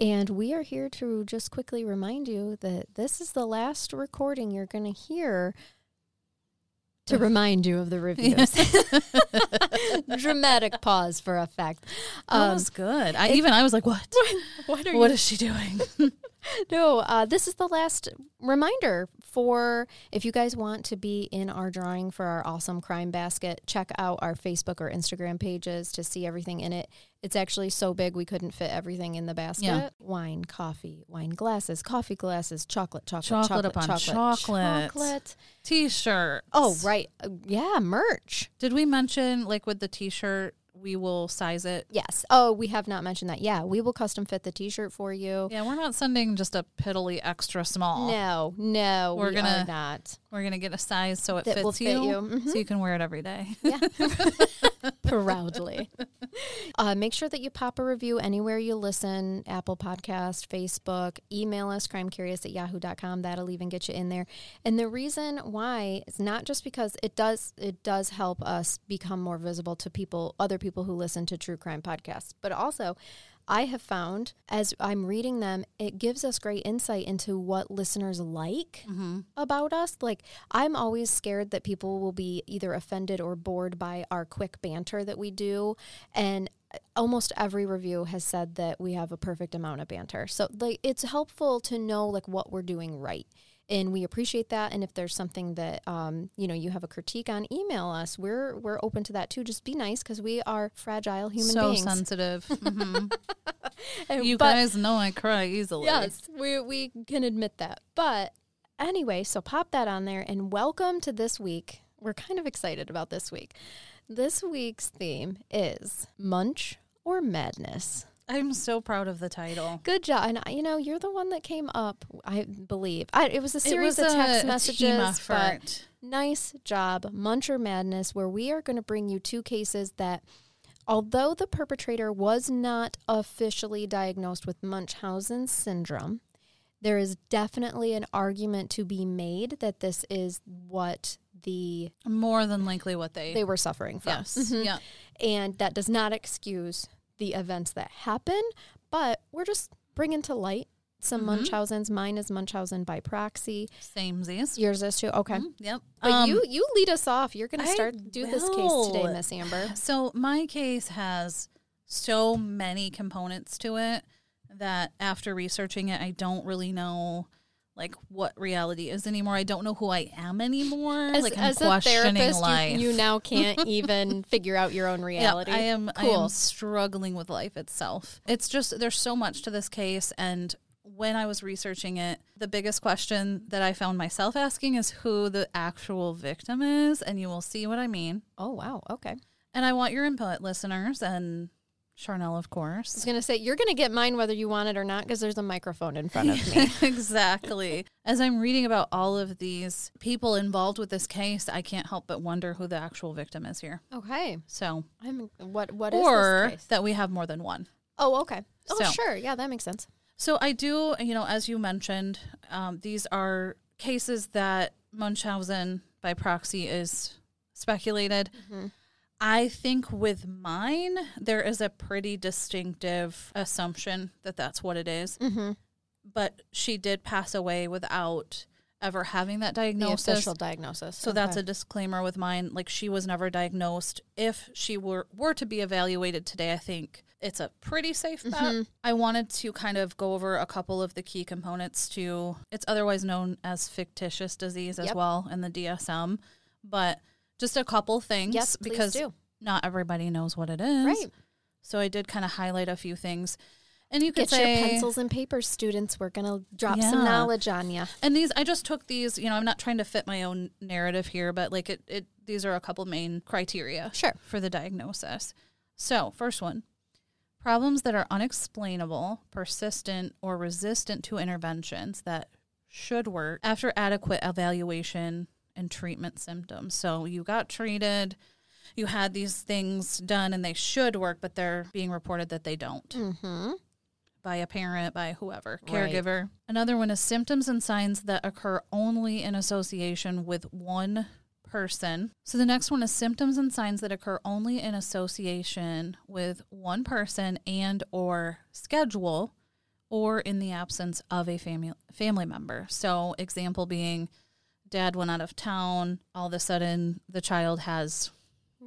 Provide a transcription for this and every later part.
And we are here to just quickly remind you that this is the last recording you're going to hear to remind you of the reviews. Dramatic pause for effect. that Um, was good. I, even I was like, what? what are What you? is she doing? No, uh, this is the last reminder for if you guys want to be in our drawing for our awesome crime basket, check out our Facebook or Instagram pages to see everything in it. It's actually so big we couldn't fit everything in the basket. Yeah. Wine, coffee, wine glasses, coffee glasses, chocolate, chocolate, Chocolate chocolate, upon chocolate. chocolate. T-shirt. Oh, right. Uh, yeah, merch. Did we mention like with the T-shirt, we will size it? Yes. Oh, we have not mentioned that. Yeah, we will custom fit the t-shirt for you. Yeah, we're not sending just a piddly extra small. No, no, We're we gonna- are not. We're gonna get a size so it That fits fit you, you. Mhm. so you can wear it every day. Yeah. Proudly. Uh, make sure that you pop a review anywhere you listen Apple Podcast, Facebook, email us, crimecurious at yahoo.com. That'll even get you in there. And the reason why is not just because it does it does help us become more visible to people, other people who listen to true crime podcasts, but also I have found as I'm reading them, it gives us great insight into what listeners like mm-hmm. about us. Like, I'm always scared that people will be either offended or bored by our quick banter that we do. And uh, almost every review has said that we have a perfect amount of banter. So, like, it's helpful to know, like, what we're doing right. And we appreciate that. And if there's something that um, you know you have a critique on, email us. We're we're open to that too. Just be nice because we are fragile human so beings. sensitive. Mhm. And- You but- guys know I cry easily. Yes, we we can admit that. But anyway, so pop that on there and welcome to this week. We're kind of excited about this week. This week's theme is Munch or Madness. I'm so proud of the title. Good job. And you know, you're the one that came up, I believe. I, it was a series was of text a, messages. but nice job, Muncher Madness, where we are going to bring you two cases that, although the perpetrator was not officially diagnosed with Munchausen syndrome, there is definitely an argument to be made that this is what the More than likely what they. they were suffering from. yes. Mhm. Yeah. And that does not excuse the events that happen, but we're just bringing to light some Mhm. Munchausen's. Mine is Munchausen by proxy. Same Samesies. Yours is too. Okay. Mhm, Yep. But Um, you you lead us off. You're going to I start do this case today, will. Miss Amber. So my case has so many components to it that after researching it, I don't really know like what reality is anymore. I don't know who I am anymore. As, like I'm as a therapist, life. you, you now can't even figure out your own Yeah, reality. I am. I am struggling with life itself. It's just there's so much to this case, and when I was researching it, the biggest question that I found myself asking is who the actual victim is, and you will see what I mean. Oh wow. Okay. And I want your input, listeners, and Charnel, of course. I was going to say you're going to get mine whether you want it or not because there's a microphone in front of me. exactly. As I'm reading about all of these people involved with this case, I can't help but wonder who the actual victim is here. okay. So, I'm what what is or that we have more than one. Oh, okay. Oh, So- sure. Yeah, that makes sense. So I do, you know, as you mentioned, um, these are cases that Munchausen by proxy is speculated. Mhm. I think with mine, there is a pretty distinctive assumption that that's what it is. Mm-hmm. But she did pass away without ever having that The diagnosis. official diagnosis. So that's a disclaimer with mine. Like she was never diagnosed. If she were were to be evaluated today, I think it's a pretty safe bet. Mhm. I wanted to kind of go over a couple of the key components to it's otherwise known as fictitious disease as Yep. well in the DSM, but just a couple things yes, because do. not everybody knows what it is. Right. So I did kind of highlight a few things. And you could Get say your pencils and papers, students. We're gonna drop some knowledge on you. And these, I just took these. You know, I'm not trying to fit my own narrative here, but like it, it these are a couple main criteria Sure. for the diagnosis. So, first one, Problems that are unexplainable, persistent, or resistant to interventions that should work after adequate evaluation and treatment symptoms. So you got treated, you had these things done, and they should work, but they're being reported that they don't Mm-hmm. by a parent, by whoever, Right. caregiver. Another one is symptoms and signs that occur only in association with one person. So the next one is symptoms and signs that occur only in association with one person and or schedule or in the absence of a family family member. So example being dad went out of town, all of a sudden the child has,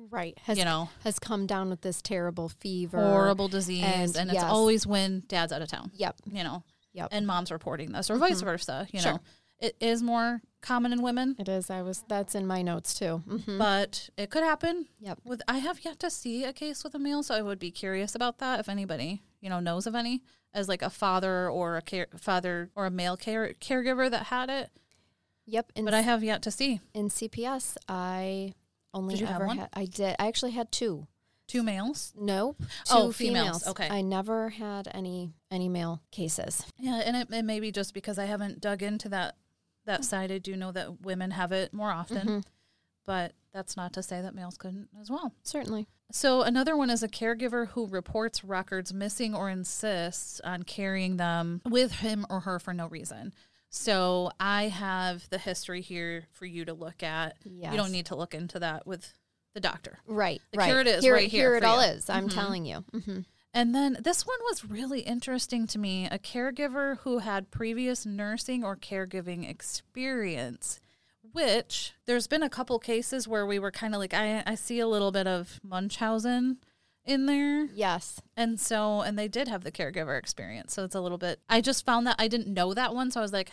Right. Has you know, has come down with this terrible fever. horrible disease and and, it's yes. always when dad's out of town, Yep. you know. Yep. and mom's reporting this or vice versa you Sure. know it is more common in women It is. I was. That's in my notes too. hmm but it could happen Yep. with i have yet to see a case with a male so i would be curious about that if anybody you know knows of any as like a father or a care, father or a male care, caregiver that had it Yep. In, but i have yet to see in CPS, I only Did you have ever one? had. I did. I actually had two. two males Nope. Two Oh, females. females. Okay. I never had any any male cases. yeah and it, it may be just because i haven't dug into that that side i do know that women have it more often Mhm. but that's not to say that males couldn't as well Certainly. So another one is a caregiver who reports records missing or insists on carrying them with him or her for no reason. So I have the history here for you to look at. Yes. You don't need to look into that with the doctor. Right. Like, right. here it is, Here, right here Here it all you. is. I'm Mhm. telling you. hmm And then this one was really interesting to me. A caregiver who had previous nursing or caregiving experience, which there's been a couple cases where we were kind of like, I, I see a little bit of Munchausen in there. Yes. And so, and they did have the caregiver experience. So it's a little bit, I just found that I didn't know that one. So I was like,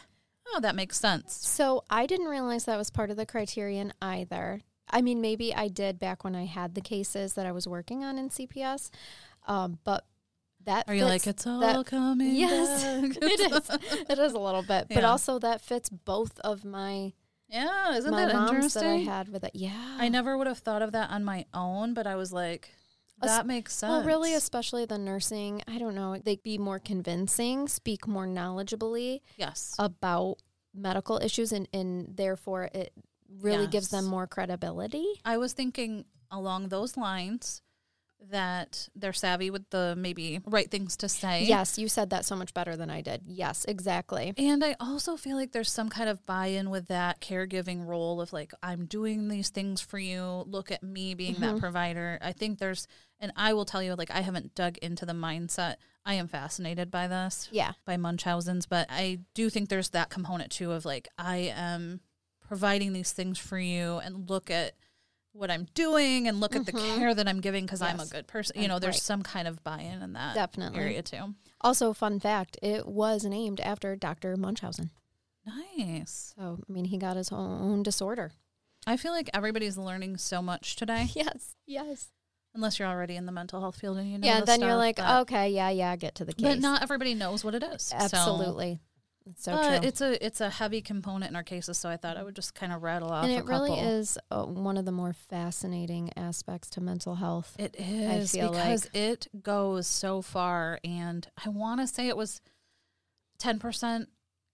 oh, that makes sense. So I didn't realize that was part of the criterion either. I mean, maybe I did back when I had the cases that I was working on in CPS, um, but that Are you like, it's all that- coming Yes, it is. It is a little bit, but also that fits both of my yeah, isn't my that interesting? that I had with it. Yeah, I never would have thought of that on my own, but I was like, that makes sense. Well, really, especially the nursing. I don't know. they'd be more convincing, speak more knowledgeably yes. about medical issues, and and therefore it really gives them more credibility. I was thinking along those lines that they're savvy with the maybe right things to say. Yes, you said that so much better than I did. Yes, exactly. And I also feel like there's some kind of buy in with that caregiving role of like, I'm doing these things for you. Look at me being that mm-hmm. provider. I think there's, and I will tell you, like, I haven't dug into the mindset. I am fascinated by this, Yeah. by Munchausen's, but I do think there's that component too of like, I am providing these things for you and look at what I'm doing and look at the mm-hmm. care that I'm giving because I'm a good person. You know, there's right. some kind of buy in in that Definitely. area too. Also, fun fact: it was named after Dr. Munchausen. Nice. So, I mean, he got his own disorder. I feel like everybody's learning so much today, Yes. Yes. unless you're already in the mental health field and you know. yeah. the Then you're like, okay, yeah, yeah, get to the case. but not everybody knows what it is. So- absolutely. It's so but true. it's a it's a heavy component in our cases, so I thought I would just kind of rattle off. and it really is uh, one of the more fascinating aspects to mental health. It is feel because it goes so far, and I want to say it was ten percent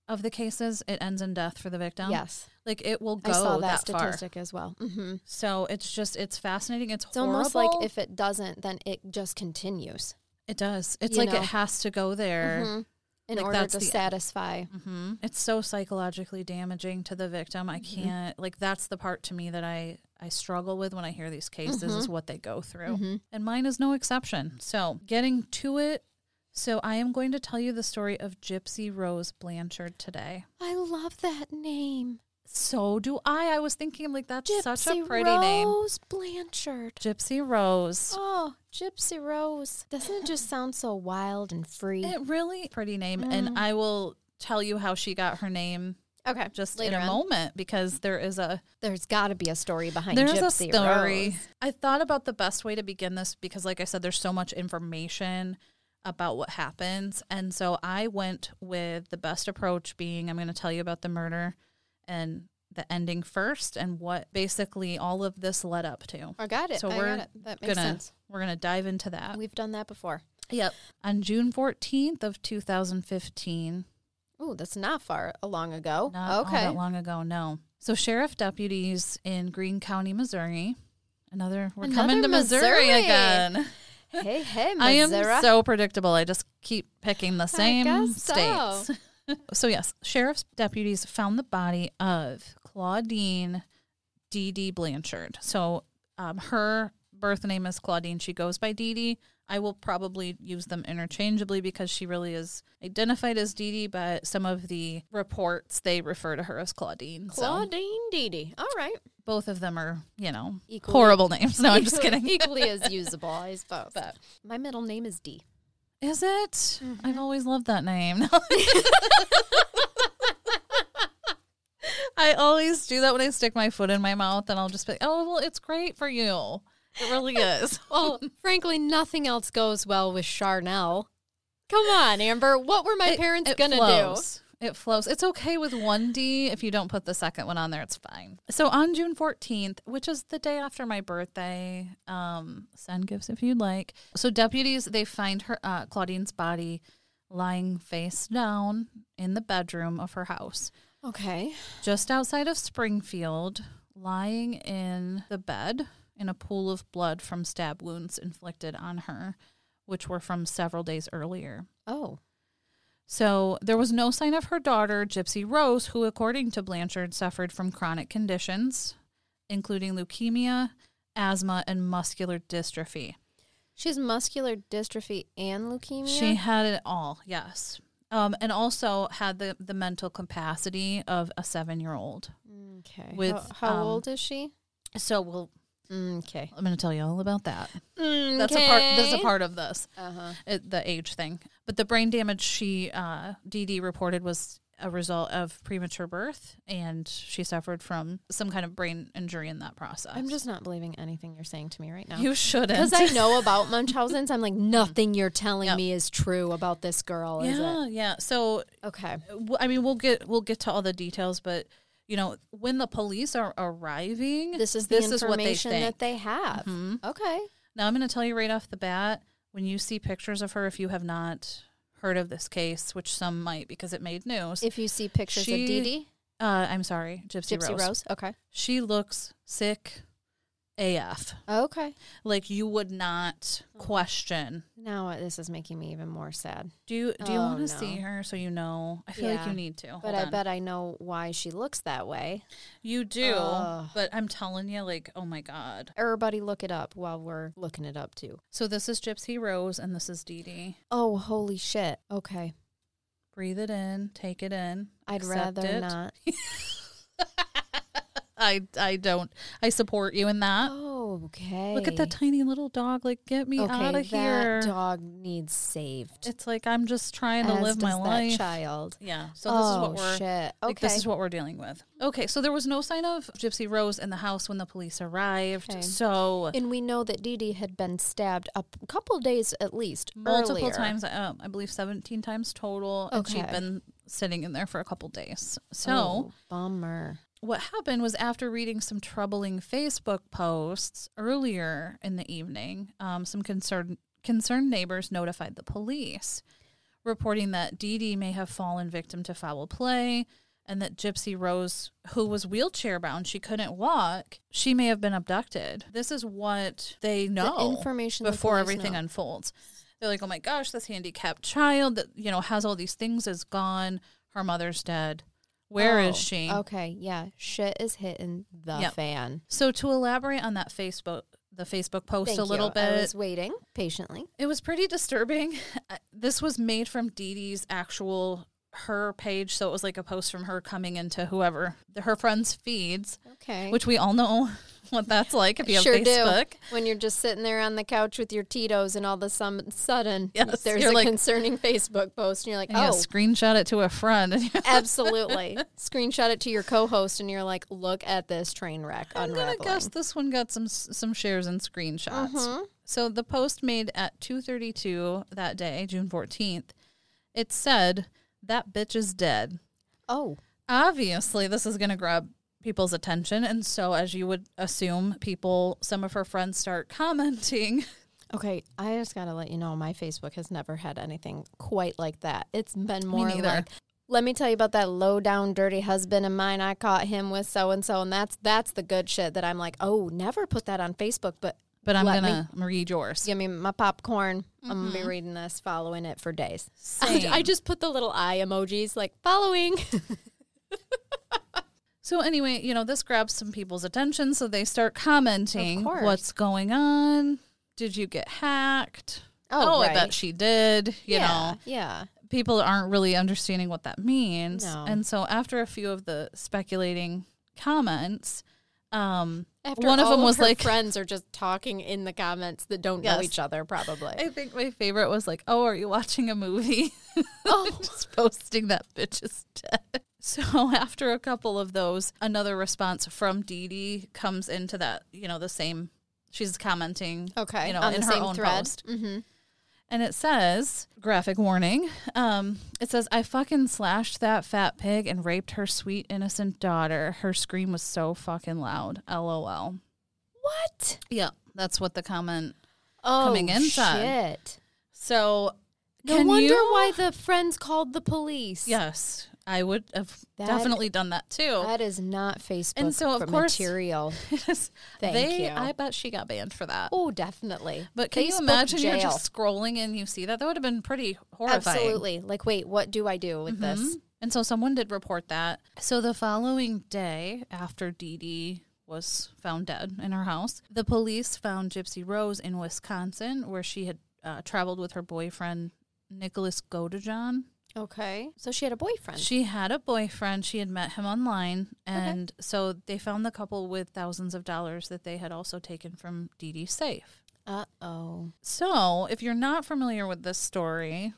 of the cases it ends in death for the victim. yes, like it will go I saw that, that, far. statistic as well. hmm So it's just it's fascinating. It's, It's almost like if it doesn't, then it just continues it does. It's you like know. it has to go there. Mhm. In Like, order that's to the- satisfy. hmm It's so psychologically damaging to the victim. I Mm-hmm. can't like that's the part to me that I I struggle with when I hear these cases is Mm-hmm. what they go through. Mhm. And mine is no exception. So, getting to it, so I am going to tell you the story of Gypsy Rose Blanchard today. I love that name. So do I. I was thinking like that's Gypsy such a pretty name. Rose Blanchard. Gypsy Rose. Oh, Gypsy Rose. Doesn't it just sound so wild and free? It really pretty name Mm. and I will tell you how she got her name okay, just later in a on. moment because there is a There's got to be a story behind There's Gypsy a story. Rose. I thought about the best way to begin this because, like I said, there's so much information about what happens. And so I went with the best approach being I'm going to tell you about the murder and the ending first and what basically all of this led up to. I got it. So I we're it. That makes gonna sense. we're gonna dive into that. We've done that before. Yep. On June 14th of 2015, Oh, that's not far uh, along ago. not okay. that long ago, no. So sheriff deputies in Greene County, Missouri, another we're coming to Missouri, Missouri. again. Hey, hey, I am Missouri. so predictable. I just keep picking the same guess so. So. yes, sheriff's deputies found the body of Claudine Dee Dee Blanchard. So um, her birth name is Claudine. She goes by Dee Dee. I will probably use them interchangeably because she really is identified as Dee Dee, but some of the reports they refer to her as Claudine. So Claudine Dee All right. both of them are, you know, Equally- horrible names. No, I'm just kidding. Equally as usable, I suppose. But- my middle name is D. Is it? Mm-hmm. I've always loved that name. I always do that when I stick my foot in my mouth, and I'll just be, "Oh, well, it's great for you. It really is." Well, frankly, nothing else goes well with Charnel. Come on, Amber. What were my It- parents it gonna flows. It flows. It's okay with one D if you don't put the second one on there. It's fine. So on June fourteenth, which is the day after my birthday, um, send gifts if you'd like. So deputies they find her uh, Claudine's body lying face down in the bedroom of her house. Okay. just outside of Springfield, lying in the bed in a pool of blood from stab wounds inflicted on her, which were from several days earlier. Oh. So there was no sign of her daughter, Gypsy Rose, who, according to Blanchard, suffered from chronic conditions, including leukemia, asthma, and muscular dystrophy. She has muscular dystrophy and leukemia. She had it all, yes. Um, and also had the, the mental capacity of a seven year old. okay. with, how, how um, old is she? So we'll Okay. I'm going to tell you all about that. That's a part. That's a part of this, Uh huh. it, the age thing. But the brain damage she uh, Dee reported was a result of premature birth, and she suffered from some kind of brain injury in that process. I'm just not believing anything you're saying to me right now. you shouldn't Because I know about Munchausen's, I'm like nothing you're telling Yep. me is true about this girl. Is yeah, yeah. So? Okay. w- I mean, we'll get we'll get to all the details, but you know, when the police are arriving, This is the this is what they think. that they have. Mhm. Okay. Now, I'm going to tell you right off the bat when you see pictures of her, if you have not heard of this case, which some might because it made news. If you see pictures She- of Dee Dee, uh, I'm sorry, Gypsy, Gypsy Rose. Rose. Okay. She looks sick AF. Okay. Like you would not question. Now uh, this is making me even more sad. Do you do you Oh, want to no. see her so you know? I feel like you need to. But Hold I on. bet I know why she looks that way. you do. But I'm telling you, like, oh my god. Everybody look it up while we're looking it up too. So this is Gypsy Rose and this is Dee Dee. Oh, holy shit. Okay. Breathe it in, take it in. I'd rather it. not. I I don't. I support you in that. Oh, okay. Look at that tiny little dog. Like, get me okay, out of here. That dog needs saved. It's like I'm just trying to As live my that life. child. Yeah. So this is oh what we're shit. Okay. like. This is what we're dealing with. Okay. So there was no sign of Gypsy Rose in the house when the police arrived. Okay. So and we know that Dee Dee had been stabbed a couple days at least. multiple earlier. times. Um, I believe 17 times total. And she'd been sitting in there for a couple days. So. Oh, bummer. What happened was after reading some troubling Facebook posts earlier in the evening, um, some concerned concerned neighbors notified the police, reporting that Dee Dee may have fallen victim to foul play and that Gypsy Rose, who was wheelchair bound, she couldn't walk, she may have been abducted. This is what they know information before everything know. unfolds. They're like, "Oh my gosh, this handicapped child that you know has all these things is gone. Her mother's dead. Where is Oh, she?" Okay, yeah. Shit is hitting the Yep. fan. So to elaborate on that Facebook the Facebook post Thank a little you. bit, I was waiting patiently. it was pretty disturbing. This was made from Dee Dee's actual her page, so it was like a post from her coming into whoever her friends' feeds, Okay. which we all know what that's like if you have sure Facebook. do. When you're just sitting there on the couch with your Tito's and all of a sudden Yes, there's a like- concerning Facebook post and you're like, And you oh, screenshot it to a friend. Absolutely. Screenshot it to your co-host and you're like, look at this train wreck I'm gonna guess this one got some some shares and screenshots. Mhm. So the post made at 2:32 that day, June 14th, it said that bitch is dead. Oh, Obviously, this is going to grab people's attention and so as you would assume, people some of her friends start commenting Okay, I just gotta let you know my Facebook has never had anything quite like that. It's been more neither. like let me tell you about that low down dirty husband of mine. I caught him with so and so, and that's that's the good shit that I'm like, oh, never put that on Facebook, but But I'm Let me- gonna read yours. give me my popcorn. I'm gonna be mm-hmm. reading this, following it for days. Same. I just put the little eye emojis like following. So anyway, you know, this grabs some people's attention, so they start commenting what's going on. Did you get hacked? Oh, I bet she did. You yeah, know, yeah. people aren't really understanding what that means. No. And so after a few of the speculating comments, um, After one of them was her like, friends are just talking in the comments that don't know each other, probably. I think my favorite was like, "Oh, are you watching a movie?" oh, Just posting that bitch is dead. So after a couple of those, another response from Dee Dee comes into that, you know, the same. She's commenting, okay. you know, on in her own thread. post. Mm-hmm. and it says, graphic warning. Um, it says, "I fucking slashed that fat pig and raped her sweet innocent daughter. Her scream was so fucking loud. LOL." What? Yeah, that's what the comment. Oh, Coming in said. shit. So, No wonder you- why the friends called the police. Yes, I would have That- definitely done that too. That is not Facebook And so, of course- material. Yes, Thank they, you. I bet she got banned for that. Oh, definitely. But can you Facebook imagine you're just scrolling and you see that? That would have been pretty horrifying. Absolutely. Like, wait, what do I do with this? Mhm. And so someone did report that. So the following day, after Dee Dee was found dead in her house, the police found Gypsy Rose in Wisconsin, where she had uh, traveled with her boyfriend Nicholas Godejohn. Okay. So she had a boyfriend. She had a boyfriend. She had met him online, and so they found the couple with thousands of dollars that they had also taken from Dee Dee's safe. Uh oh. So, if you're not familiar with this story,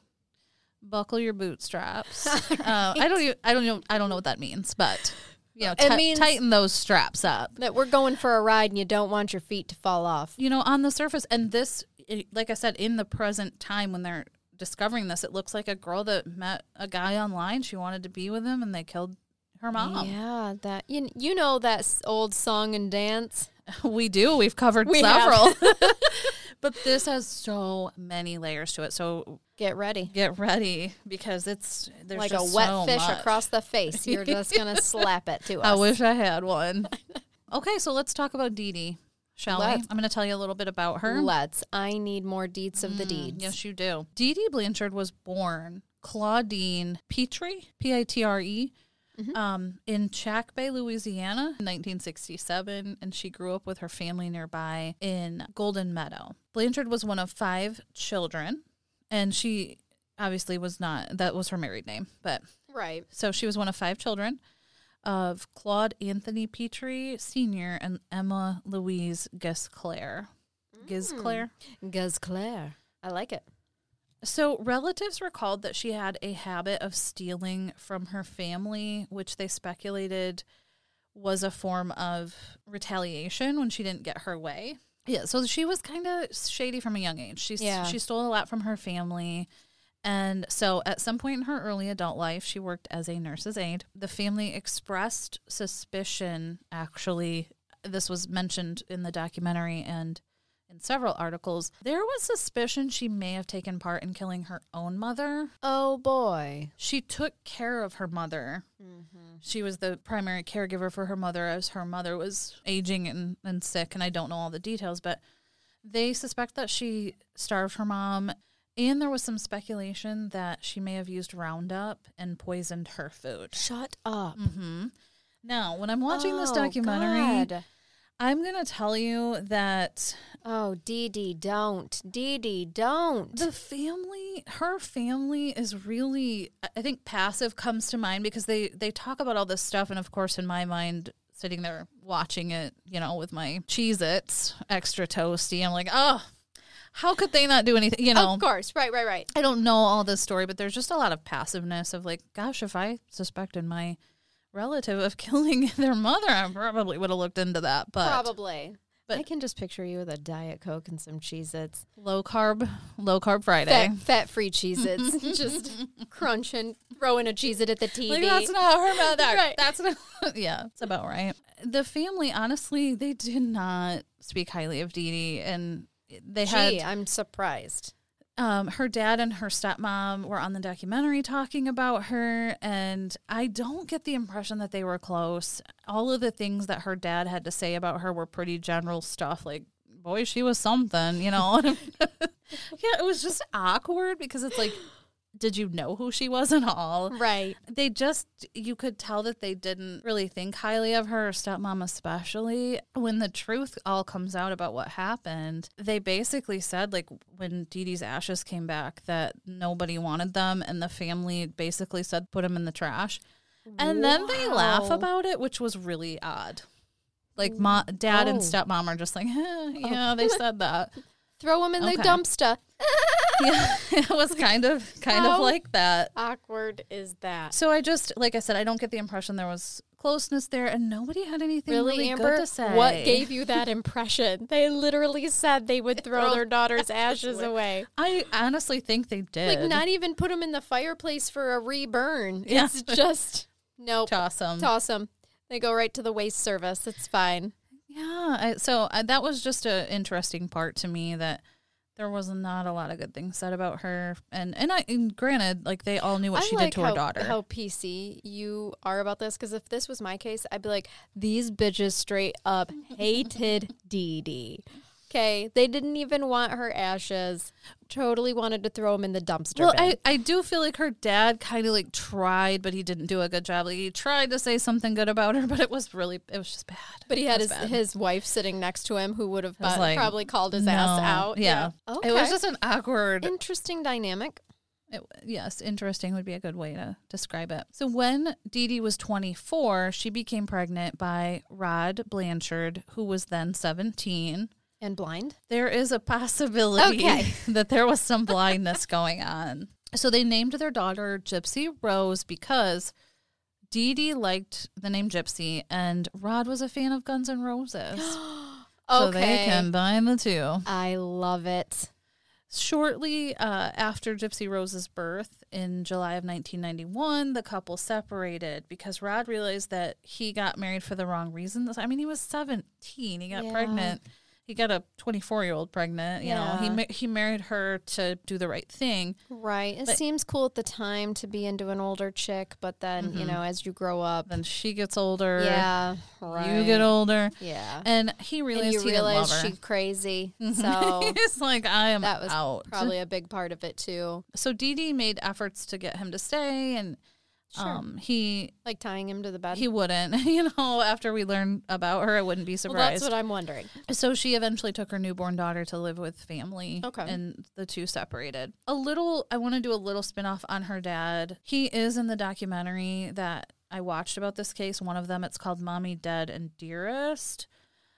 buckle your bootstraps. uh, I don't. Even, I don't know. I don't know what that means, but you know, It means- tighten those straps up. That we're going for a ride and you don't want your feet to fall off. You know, on the surface, and this, like I said, in the present time when they're discovering this, it looks like a girl that met a guy online. She wanted to be with him, and they killed her mom. Yeah, that you you know that old song and dance. We do. We've covered We several. but this has so many layers to it. So Get ready. get ready because it's there's like a wet so fish much. across the face. You're just gonna slap it to us. I wish I had one. okay, so let's talk about Dee Dee, shall we? Let's. I'm going to tell you a little bit about her. Let's. I need more deets of the Mm, deeds. Yes, you do. Dee Dee Blanchard was born Claudine Pitre, P I T R E, Mm-hmm. um, in Chackbay, Louisiana, in 1967, and she grew up with her family nearby in Golden Meadow. Blanchard was one of five children, and she obviously was not, that was her married name, but Right. so she was one of five children of Claude Anthony Pitre Sr. and Emma Louise Gisclair. Mm. Gisclair? Guz Claire. I like it. So, relatives recalled that she had a habit of stealing from her family, which they speculated was a form of retaliation when she didn't get her way. Yeah, so she was kind of shady from a young age. She Yeah. she stole a lot from her family. And so at some point in her early adult life, she worked as a nurse's aide. The family expressed suspicion, actually, this was mentioned in the documentary and in several articles. There was suspicion she may have taken part in killing her own mother. Oh boy. She took care of her mother. Mm-hmm. She was the primary caregiver for her mother as her mother was aging and, and sick, and I don't know all the details, but they suspect that she starved her mom. And there was some speculation that she may have used Roundup and poisoned her food. Shut up. Mm-hmm. Now, when I'm watching this Oh, documentary, God. I'm going to tell you that Oh, Dee Dee, don't. Dee Dee, don't. The family, her family is really, I think passive comes to mind because they, they talk about all this stuff. And of course, in my mind, sitting there watching it, you know, with my Cheez Its extra toasty, I'm like, oh, how could they not do anything? You know, of course. Right, right, right. I don't know all this story, but there's just a lot of passiveness of like, gosh, if I suspected my relative of killing their mother, I probably would have looked into that. But Probably. but- I can just picture you with a Diet Coke and some Cheez Its. low carb, low carb Friday. Fat, fat free Cheez Its. just crunching, throwing a Cheez It at the TV. Like that's not her mother. Right. That's not. yeah, it's about right. The family, honestly, they did not speak highly of Dee Dee, and they Gee, had I'm surprised. um, her dad and her stepmom were on the documentary talking about her, and I don't get the impression that they were close. All of the things that her dad had to say about her were pretty general stuff, like, boy, she was something, you know? yeah, it was just awkward because it's like, did you know who she was at all? Right. They just, you could tell that they didn't really think highly of her, stepmom especially. When the truth all comes out about what happened, they basically said, like, when Dee Dee's ashes came back, that nobody wanted them, and the family basically said, put them in the trash. And then they laugh about it, which was really odd. Like, ma- dad and Oh. stepmom are just like, eh, yeah, they said that. Throw them in the dumpster. yeah, it was kind of, kind of like that. Awkward is that? So I just, like I said, I don't get the impression there was closeness there, and nobody had anything Really, really, Amber? good to say. What gave you that impression? They literally said they would throw Throw their daughter's ashes away. I honestly think they did. Like, not even put them in the fireplace for a reburn. Yeah. It's just, nope. toss them. Toss them. They go right to the waste service. It's fine. Yeah. I, so I, that was just an interesting part to me that there was not a lot of good things said about her, and and I and granted, like they all knew what I she like did to how, her daughter. How PC you are about this? Because if this was my case, I'd be like, these bitches straight up hated Dee Dee. Okay, they didn't even want her ashes. Totally wanted to throw them in the dumpster. well, bin. I, I do feel like her dad kind of like tried, but he didn't do a good job. Like he tried to say something good about her, but it was really it was just bad. but he had his bad. his wife sitting next to him, who would have like, probably called his ass No. out. Yeah. Okay. It was just an awkward interesting dynamic. It, yes, interesting would be a good way to describe it. So when Dee Dee was 24, she became pregnant by Rod Blanchard, who was then 17. And blind. There is a possibility Okay. that there was some blindness going on. So they named their daughter Gypsy Rose because Dee Dee liked the name Gypsy and Rod was a fan of Guns N' Roses. So they Okay. combined the two. I love it. Shortly uh, after Gypsy Rose's birth in July of 1991, the couple separated because Rod realized that he got married for the wrong reasons. I mean, he was 17. He got Yeah. pregnant. He got a 24 year old pregnant. You know, he ma- he married her to do the right thing. Right. It But- seems cool at the time to be into an older chick, but then, you know, as you grow up, Then she gets older. yeah, right. You get older. Yeah. And he realized and he realize didn't love her. she's crazy. Mm-hmm. So He's like, I am that was out. probably a big part of it too. so Dee Dee made efforts to get him to stay, and Sure. um, he Like tying him to the bed. He wouldn't. You know, after we learned about her, I wouldn't be well, surprised. that's what I'm wondering. so she eventually took her newborn daughter to live with family. Okay. And the two separated. A little, I want to do a little spinoff on her dad. He is in the documentary that I watched about this case. One of them, it's called Mommy, Dead, and Dearest.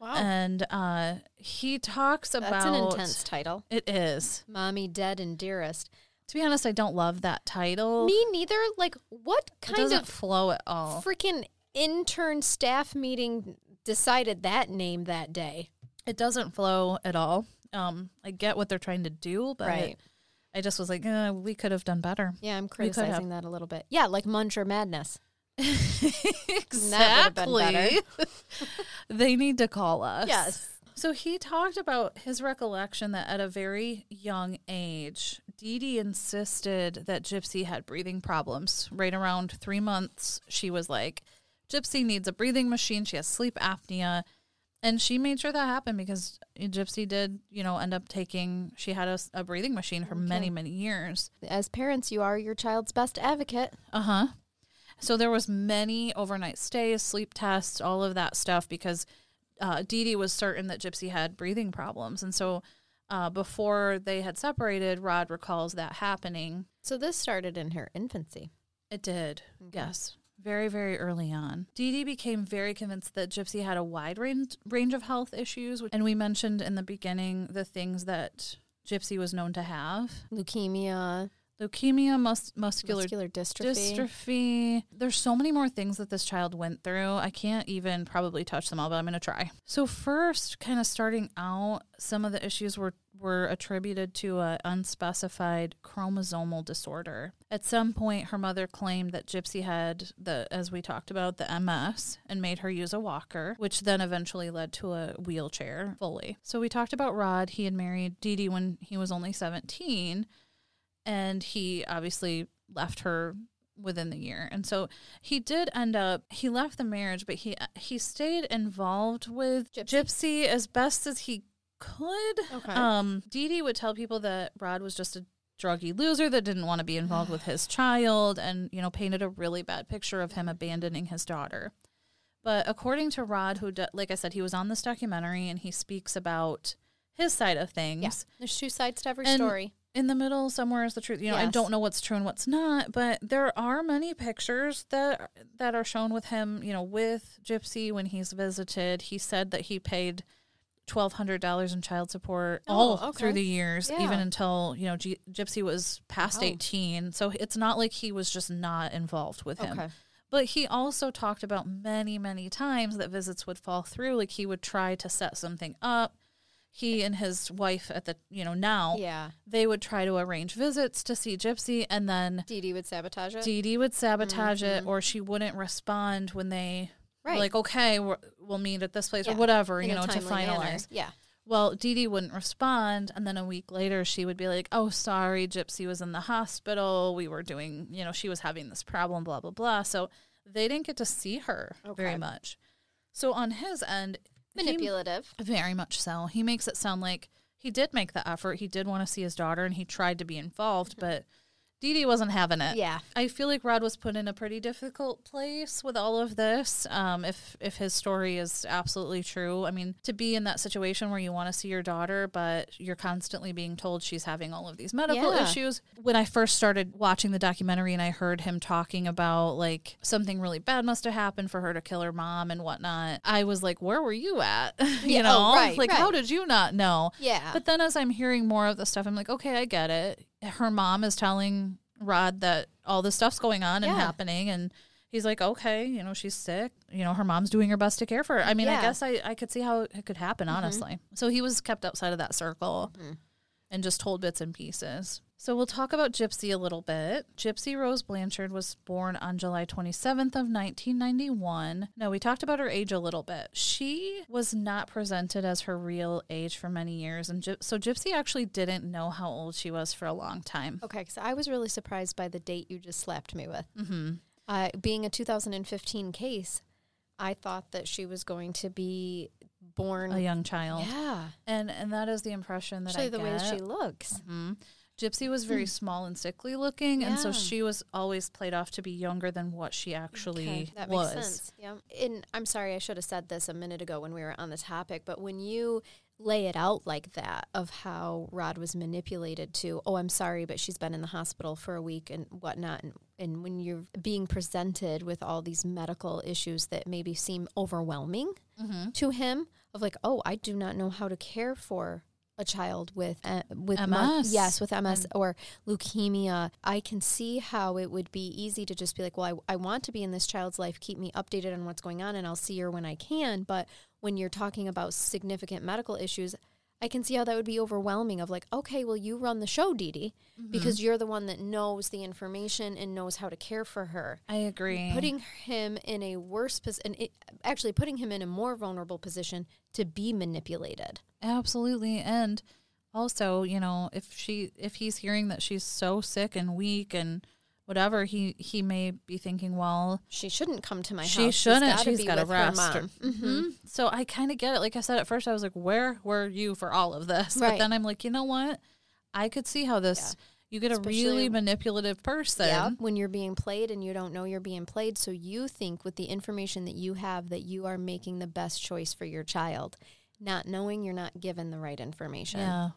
Wow. And uh, he talks about. that's an intense title. It is. Mommy, dead, and dearest. To be honest, I don't love that title. Me neither. Like, what it kind doesn't of flow at all. freaking intern staff meeting decided that name that day? it doesn't flow at all. Um, I get what they're trying to do, but Right. I just was like, uh, we could have done better. Yeah, I'm criticizing that a little bit. Yeah, like Muncher Madness. exactly. they need to call us. Yes. So he talked about his recollection that at a very young age, Dee Dee insisted that Gypsy had breathing problems. Right around three months, she was like, Gypsy needs a breathing machine. She has sleep apnea. And she made sure that happened because Gypsy did, you know, end up taking, she had a, a breathing machine for many, many years. As parents, you are your child's best advocate. Uh huh. So there was many overnight stays, sleep tests, all of that stuff because uh, Dee Dee was certain that Gypsy had breathing problems, and so uh, before they had separated, Rod recalls that happening. So this started in her infancy. It did, yes, very very early on. Dee Dee became very convinced that Gypsy had a wide range range of health issues, and we mentioned in the beginning the things that Gypsy was known to have: Leukemia, leukemia, mus- muscular muscular dystrophy. dystrophy. There's so many more things that this child went through. I can't even probably touch them all, but I'm going to try. So first, kind of starting out, some of the issues were were attributed to an unspecified chromosomal disorder. At some point, her mother claimed that Gypsy had the, as we talked about, the MS and made her use a walker, which then eventually led to a wheelchair fully. So we talked about Rod. He had married Dee Dee when he was only 17, and he obviously left her within the year. And so he did end up he left the marriage, but he he stayed involved with Gypsy. Gypsy, as best as he could. Okay. Um Dee Dee would tell people that Rod was just a druggy loser that didn't want to be involved with his child and, you know, painted a really bad picture of him abandoning his daughter. But according to Rod, who, like I said, he was on this documentary and he speaks about his side of things Yeah. There's two sides to every And- story. In the middle somewhere is the truth. You know, I don't know what's true and what's not, but there are many pictures that that are shown with him, you know, with Gypsy when he's visited. He said that he paid twelve hundred dollars in child support Oh, all okay. through the years, Yeah. even until you know G- Gypsy was past Wow. eighteen. So it's not like he was just not involved with him. Okay. But he also talked about many, many times that visits would fall through. Like he would try to set something up. He and his wife at the, you know, now Yeah. they would try to arrange visits to see Gypsy, and then Dee Dee would sabotage it. Dee Dee would sabotage it, mm-hmm. or she wouldn't respond when they were like, okay, we're, we'll meet at this place Yeah. or whatever, in you know, to timely manner. finalize. Yeah. Well, Dee Dee wouldn't respond, and then a week later, she would be like, "Oh, sorry, Gypsy was in the hospital. We were doing, you know, she was having this problem, blah blah blah." So they didn't get to see her very much. So on his end, he- Manipulative. very much so. He makes it sound like he did make the effort. He did want to see his daughter, and he tried to be involved, mm-hmm. but Dee Dee wasn't having it. Yeah. I feel like Rod was put in a pretty difficult place with all of this. Um, if if his story is absolutely true, I mean, to be in that situation where you want to see your daughter, but you're constantly being told she's having all of these medical Yeah. issues. When I first started watching the documentary and I heard him talking about like something really bad must have happened for her to kill her mom and whatnot, I was like, where were you at? you Yeah, know, oh, right, like how did you not know? Yeah. But then as I'm hearing more of the stuff, I'm like, okay, I get it. Her mom is telling Rod that all this stuff's going on and Yeah. happening. And he's like, okay, you know, she's sick. You know, her mom's doing her best to care for her. I mean, I Yeah. Mm-hmm. guess I, I could see how it could happen, honestly. So he was kept outside of that circle and just told bits and pieces. So we'll talk about Gypsy a little bit. Gypsy Rose Blanchard was born on July 27th of 1991. Now we talked about her age a little bit. She was not presented as her real age for many years and Gy- so Gypsy actually didn't know how old she was for a long time. Okay, so I was really surprised by the date you just slapped me with. Mm-hmm. Uh, being a 2015 case, I thought that she was going to be born. A young child. yeah, And and that is the impression that especially the way she looks. Mhm. Gypsy was very small and sickly looking, and so she was always played off to be younger than what she actually Okay, that was. makes sense. Yeah. And I'm sorry, I should have said this a minute ago when we were on the topic, but when you lay it out like that of how Rod was manipulated to, oh, I'm sorry, but she's been in the hospital for a week and whatnot. And, and when you're being presented with all these medical issues that maybe seem overwhelming Mm-hmm. to him, of like, oh, I do not know how to care for a child with uh, with mu- MS. yes with MS or leukemia I can see how it would be easy to just be like well I, I want to be in this child's life keep me updated on what's going on and I'll see her when I can but when you're talking about significant medical issues I can see how that would be overwhelming of like okay well you run the show Dee Dee because you're the one that knows the information and knows how to care for her I agree. putting him in a worse position, actually putting him in a more vulnerable position to be manipulated. Absolutely. And also, you know, if she if he's hearing that she's so sick and weak and whatever, he he may be thinking, well, She shouldn't come to my she house. She shouldn't. She's got to rest. Mm-hmm. Mhm. So I kind of get it. Like I said at first, I was like, where were you for all of this? But then I'm like, you know what? I could see how this. You get a really manipulative person. Yeah, when you're being played and you don't know you're being played, so you think with the information that you have that you are making the best choice for your child, not knowing you're not given the right information. Yeah.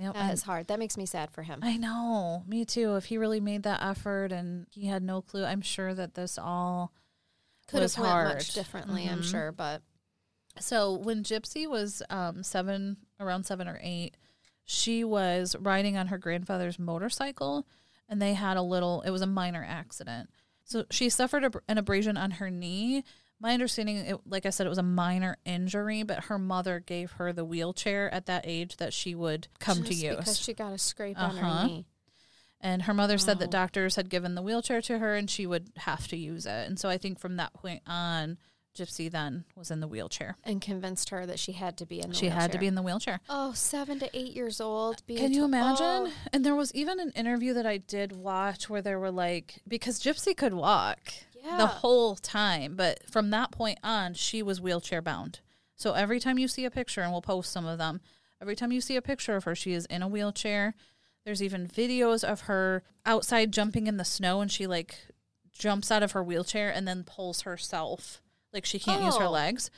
Yep, That is hard. That makes me sad for him. I know. Me too. If he really made that effort and he had no clue, I'm sure that this all Could have went hard. much differently, I'm Mhm. sure, but So when Gypsy was um, seven, around seven or eight, she was riding on her grandfather's motorcycle, and they had a little. It was a minor accident. So she suffered a, an abrasion on her knee, my understanding, it, like I said, it was a minor injury, but her mother gave her the wheelchair at that age that she would come to use. because she got a scrape on Uh-huh. her knee. And her mother said that doctors had given the wheelchair to her and she would have to use it. And so I think from that point on, Gypsy then was in the wheelchair. and convinced her that she had to be in the wheelchair. she had to be in the wheelchair. Oh, seven to eight years old. being Can you imagine? oh, And there was even an interview that I did watch where there were like, because Gypsy could walk yeah. the whole time, but from that point on, she was wheelchair bound. So every time you see a picture, and we'll post some of them, every time you see a picture of her, she is in a wheelchair. There's even videos of her outside jumping in the snow, and she like jumps out of her wheelchair and then pulls herself. Like she can't use her Oh. legs.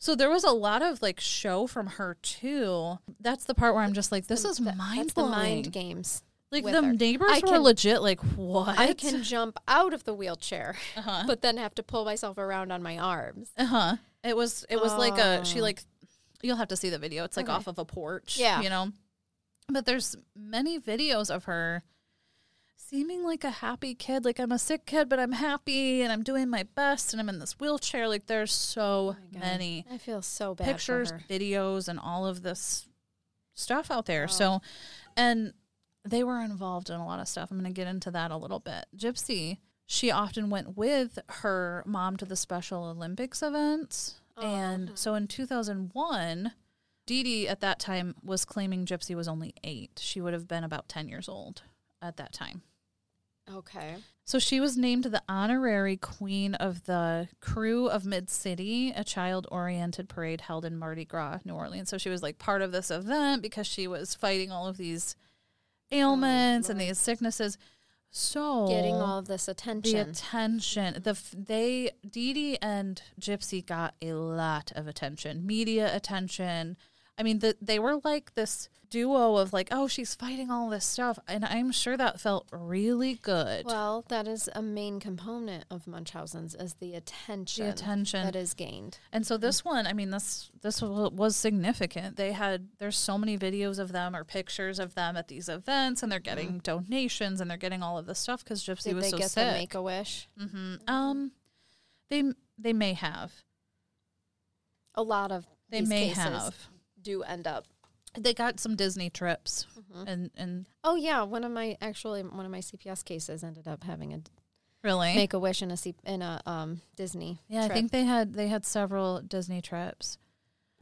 So there was a lot of like show from her too. That's the part where I'm just like, this is mind the blowing. mind games. Like the her. neighbors I were can- legit like, what? I can jump out of the wheelchair, Uh-huh. but then have to pull myself around on my arms. Uh huh. It was it was like a she Oh. like you'll have to see the video. It's like Okay. off of a porch. Yeah. You know? But there's many videos of her seeming like a happy kid. Like I'm a sick kid, but I'm happy and I'm doing my best and I'm in this wheelchair. Like there's so Oh many I feel so bad. pictures, videos, and all of this stuff out there. Wow. So, and they were involved in a lot of stuff. I'm going to get into that a little bit. Gypsy, she often went with her mom to the Special Olympics events. Oh, And so in 2001, Dee Dee at that time was claiming Gypsy was only eight. She would have been about 10 years old at that time. Okay. So she was named the honorary queen of the Krewe of Mid City, a child oriented parade held in Mardi Gras, New Orleans. So she was like part of this event because she was fighting all of these ailments and these sicknesses. So Getting all of this attention. the attention. attention, the f- they Dee Dee and Gypsy got a lot of attention, media attention. I mean, the, they were like this duo of like, oh, she's fighting all this stuff, and I'm sure that felt really good. well, that is a main component of Munchausen's is the attention, attention. that is gained. And so this one, I mean, this this was significant. They had there's so many videos of them or pictures of them at these events, and they're getting donations and they're getting all of this stuff because Gypsy Did was they so get sick. the Make a Wish? hmm Um, they they may have. A lot of They may cases have. Do end up. They got some Disney trips, Mm-hmm. and and Oh yeah, one of my actually one of my CPS cases ended up having a really, Make a Wish in a C, in a um Disney. yeah, I think they had they had several Disney trips.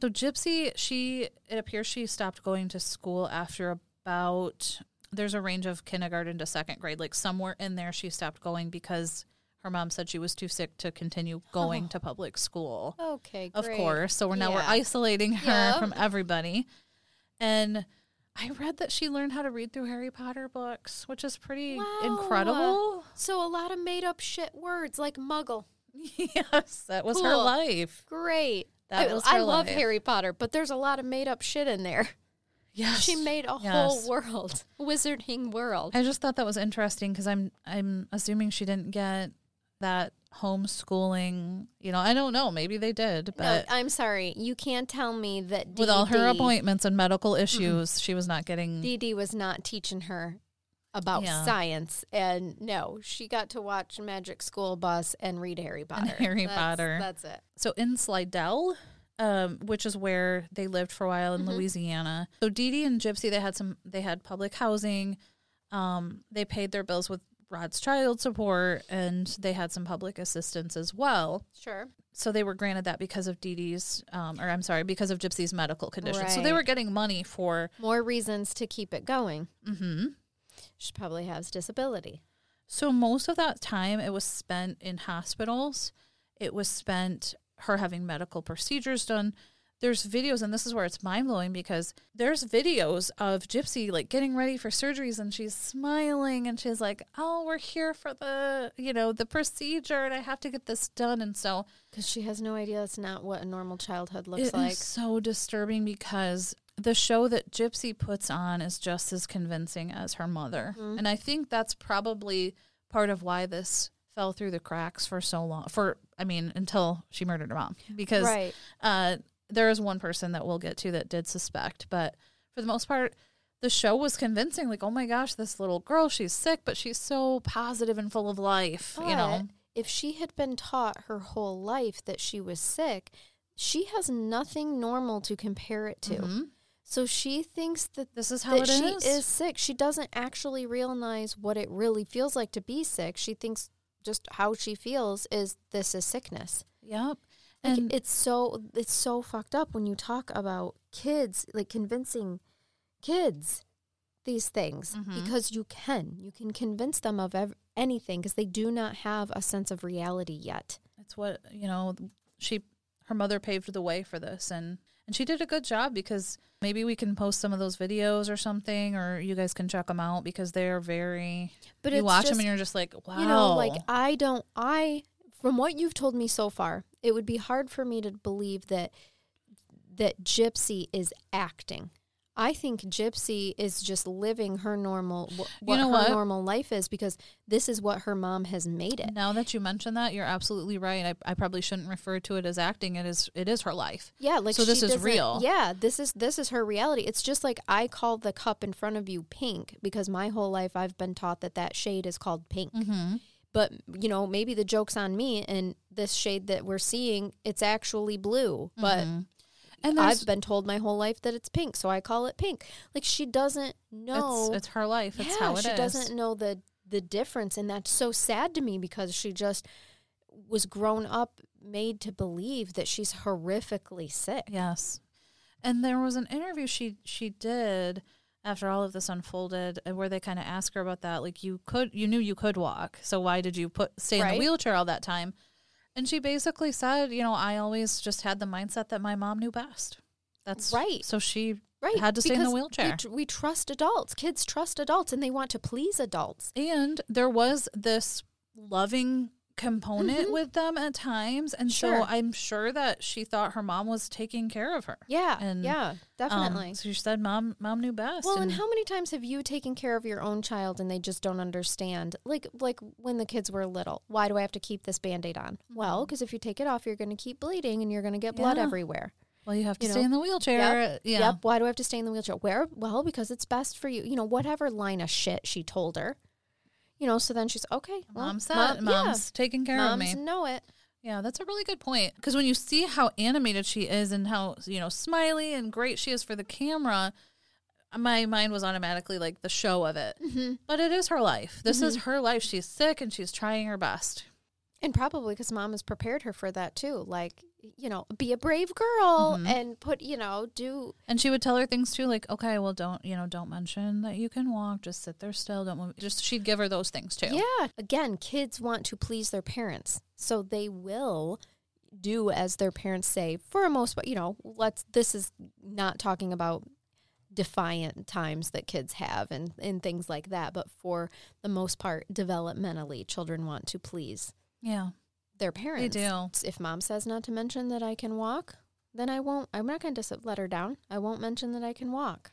So Gypsy, she it appears she stopped going to school after about there's a range of kindergarten to second grade, like somewhere in there she stopped going because her mom said she was too sick to continue going oh. to public school. Okay, Of course. So we're now we're isolating her Yep. from everybody. And I read that she learned how to read through Harry Potter books, which is pretty Wow. incredible. So a lot of made up shit words like muggle. yes, that was her life. Great. That I, was I love life. Harry Potter, but there's a lot of made up shit in there. Yes. She made a Yes. whole world, wizarding world. I just thought that was interesting because I'm I'm assuming she didn't get that homeschooling. You know, I don't know. Maybe they did, no, but I'm sorry. You can't tell me that with all her DD appointments and medical issues, she was not getting. Dee Dee was not teaching her about Yeah. science. And no, she got to watch Magic School Bus and read Harry Potter. Harry That's- Potter. That's it. so in Slidell, um, which is where they lived for a while in Louisiana. So Dee Dee and Gypsy, they had some, they had public housing. Um, they paid their bills with Rod's child support, and they had some public assistance as well. Sure. So they were granted that because of Dee Dee's, um, or I'm sorry, because of Gypsy's medical condition. So they were getting money for. More reasons to keep it going. Mm-hmm. She probably has disability. So most of that time, it was spent in hospitals. It was spent her having medical procedures done. There's videos, and this is where it's mind blowing because there's videos of Gypsy like getting ready for surgeries, and she's smiling, and she's like, "Oh, we're here for the you know the procedure, and I have to get this done." And so Because she has no idea that's not what a normal childhood looks like. so disturbing because the show that Gypsy puts on is just as convincing as her mother. Mm-hmm. And I think that's probably part of why this fell through the cracks for so long. For, I mean, until she murdered her mom. Because Right. uh, there is one person that we'll get to that did suspect. But for the most part, the show was convincing. Like, oh my gosh, this little girl, she's sick, but she's so positive and full of life, you know? If she had been taught her whole life that she was sick, she has nothing normal to compare it to. Mhm. So she thinks that This is how that it she is. is sick. She doesn't actually realize what it really feels like to be sick. She thinks just how she feels is this is sickness. Yep. Like And it's so it's so fucked up when you talk about kids, like convincing kids these things Mhm. because you can. You can convince them of ev- anything because they do not have a sense of reality yet. it's what you know she her mother paved the way for this and and she did a good job because maybe we can post some of those videos or something or you guys can check them out because they're very But you watch just, them and you're just like wow you know, like I don't I from what you've told me so far, it would be hard for me to believe that that Gypsy is acting. I think Gypsy is just living her normal wh- what know her what? normal life is because this is what her mom has made it. now that you mention that you're absolutely right I, I probably shouldn't refer to it as acting it is it is her life Yeah, like So this is real. Yeah, this is this is her reality. It's just like I call the cup in front of you pink because my whole life I've been taught that that shade is called pink. mm-hmm. But you know, maybe the joke's on me, and this shade that we're seeing, it's actually blue. But Mm-hmm. and I've been told my whole life that it's pink, so I call it pink. Like she doesn't know. it's, it's her life it's yeah, how it is. she doesn't know the the difference, and that's so sad to me because she just was grown up made to believe that she's horrifically sick. Yes. And there was an interview she she did after all of this unfolded uh, where they kind of asked her about that like you could you knew you could walk so why did you put stay in the wheelchair all that time and she basically said you know I always just had the mindset that my mom knew best that's Right. so she Right. had to stay in the wheelchair. We, we trust adults. Kids trust adults and they want to please adults. and there was this loving component Mhm. with them at times and Sure. so I'm sure that she thought her mom was taking care of her Yeah. And, yeah. Um, Definitely. so she said mom mom knew best well, and how many times have you taken care of your own child and they just don't understand? Like like when the kids were little. Why do I have to keep this band-aid on? Well, because if you take it off, you're going to keep bleeding and you're going to get blood Yeah. everywhere. Well, you have to you stay know, in the wheelchair. Yeah. Yep. Why do I have to stay in the wheelchair? Where? Well, because it's best for you. You know, whatever line of shit she told her. You know, so then she's okay. Well, Mom said, mom- yeah, "Mom's taking care moms of me." Mom's know it. Yeah, that's a really good point. Because when you see how animated she is and how you know smiley and great she is for the camera, my mind was automatically like the show of it. Mm-hmm. But it is her life. This is her life. She's sick and she's trying her best. And probably because mom has prepared her for that too. Like, you know, be a brave girl Mhm. and put, you know, do. And she would tell her things too, like, "Okay, well, don't you know, don't mention that you can walk. Just sit there still. Don't move." Just she'd give her those things too. Yeah. Again, kids want to please their parents. So they will do as their parents say for a most part. You know, let's, this is not talking about defiant times that kids have and, and things like that. But for the most part, developmentally, children want to please yeah, their parents. They do. If mom says not to mention that I can walk, then I won't. I'm not going to let her down. I won't mention that I can walk.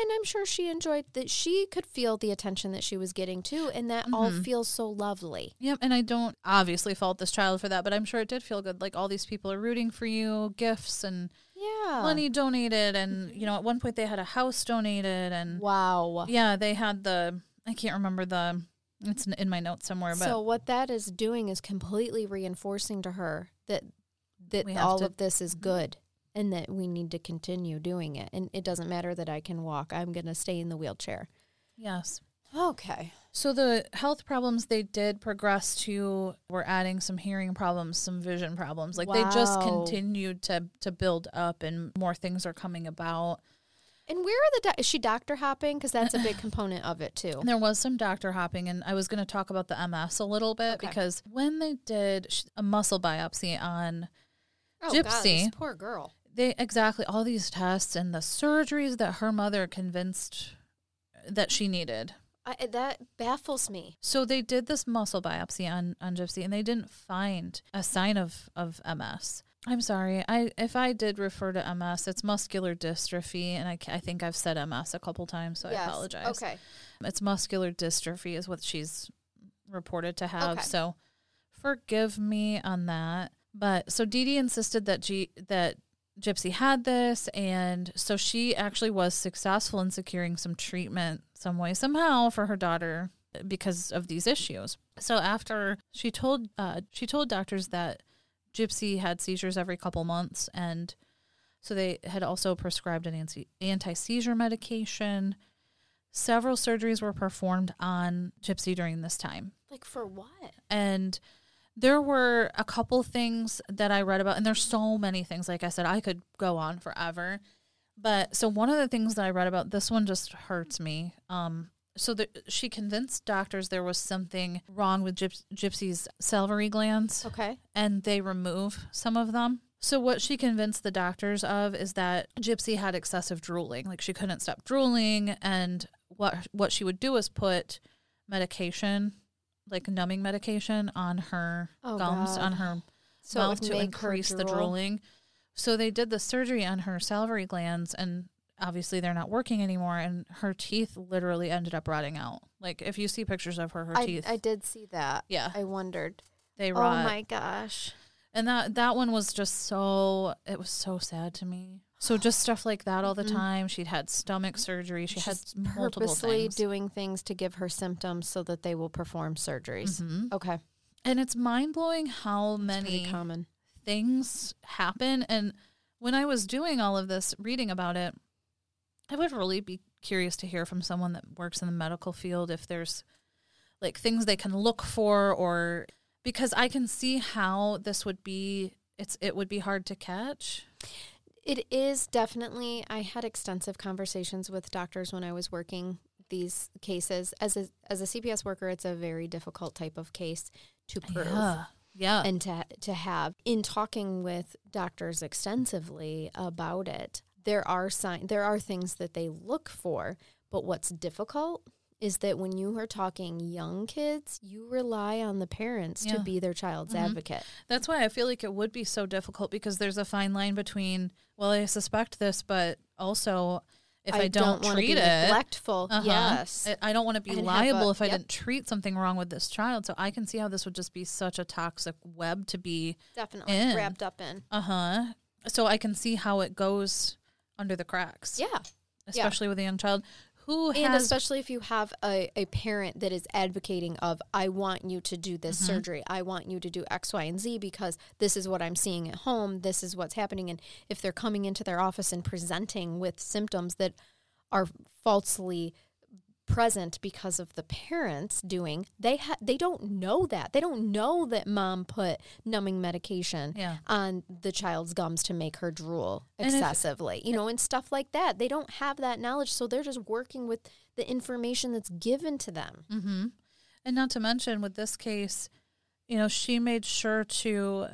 And I'm sure she enjoyed that. She could feel the attention that she was getting too, and that all Mhm. feels so lovely. Yep, and I don't obviously fault this child for that, but I'm sure it did feel good. Like all these people are rooting for you, gifts and Yeah. money donated, and you know, at one point they had a house donated, and Wow. yeah, they had the I can't remember the it's in- in my notes somewhere, but So what that is doing is completely reinforcing to her that that all to- of this is mm-hmm. good and that we need to continue doing it. And it doesn't matter that I can walk. I'm going to stay in the wheelchair. yes. Okay. So the health problems they did progress to were adding some hearing problems, some vision problems. Like they just continued to to build up, and more things are coming about. And where are the doc- is she doctor hopping? Because that's a big component of it too. There was some doctor hopping, and I was going to talk about the MS a little bit Okay. because when they did a muscle biopsy on Oh, Gypsy. this poor girl. they exactly all these tests and the surgeries that her mother convinced that she needed. I, eh, that baffles me. So they did this muscle biopsy on on Gypsy, and they didn't find a sign of of MS. I'm sorry. I if I did refer to MS, it's muscular dystrophy, and I, I think I've said MS a couple times, so I apologize. Okay. It's muscular dystrophy is what she's reported to have. Okay. So forgive me on that. But so Dee Dee insisted that G that Gypsy had this and so she actually was successful in securing some treatment some way somehow for her daughter because of these issues. So after she told uh, she told doctors that Gypsy had seizures every couple months, and so they had also prescribed an anti seizure medication. Several surgeries were performed on Gypsy during this time. Like for what? And there were a couple things that I read about, and there's so many things. Like I said, I could go on forever. But so one of the things that I read about, this one just hurts me. Um, so the, she convinced doctors there was something wrong with Gyp- Gypsy's salivary glands. Okay. And they remove some of them. So what she convinced the doctors of is that Gypsy had excessive drooling, like she couldn't stop drooling, and what what she would do is put medication, like numbing medication, on her oh, gums, God. on her so mouth to increase the drooling. So they did the surgery on her salivary glands, and obviously they're not working anymore, and her teeth literally ended up rotting out. Like if you see pictures of her, her I, teeth. I did see that. Yeah, I wondered. They rot. Oh my gosh and that that one was just so it was so sad to me. So just stuff like that all the mm-hmm. time. She'd had stomach surgery. She just had multiple purposely things. doing things to give her symptoms so that they will perform surgeries. Mm-hmm. Okay, and it's mind blowing how many common things happen. And when I was doing all of this, reading about it, I would really be curious to hear from someone that works in the medical field if there's like things they can look for or because I can see how this would be it's it would be hard to catch. It is definitely I had extensive conversations with doctors when I was working these cases as a as a CPS worker it's a very difficult type of case to prove. Yeah. Yeah. And to to have in talking with doctors extensively about it, there are sign there are things that they look for, but what's difficult is that when you are talking young kids, you rely on the parents yeah. to be their child's mm-hmm. advocate. That's why I feel like it would be so difficult because there's a fine line between, well, I suspect this, but also if I, I don't, don't treat it, neglectful. Uh-huh, yes, I don't want to be and liable a, if I didn't treat something wrong with this child. So I can see how this would just be such a toxic web to be definitely in. wrapped up in. Uh huh. So I can see how it goes under the cracks. Yeah especially yeah. with a young child who and especially if you have a, a parent that is advocating of i want you to do this mm-hmm. surgery i want you to do x y and z because this is what i'm seeing at home this is what's happening and if they're coming into their office and presenting with symptoms that are falsely present because of the parents doing they ha- they don't know that they don't know that mom put numbing medication yeah. on the child's gums to make her drool excessively if, you know and stuff like that they don't have that knowledge so they're just working with the information that's given to them mm-hmm. and not to mention with this case you know she made sure to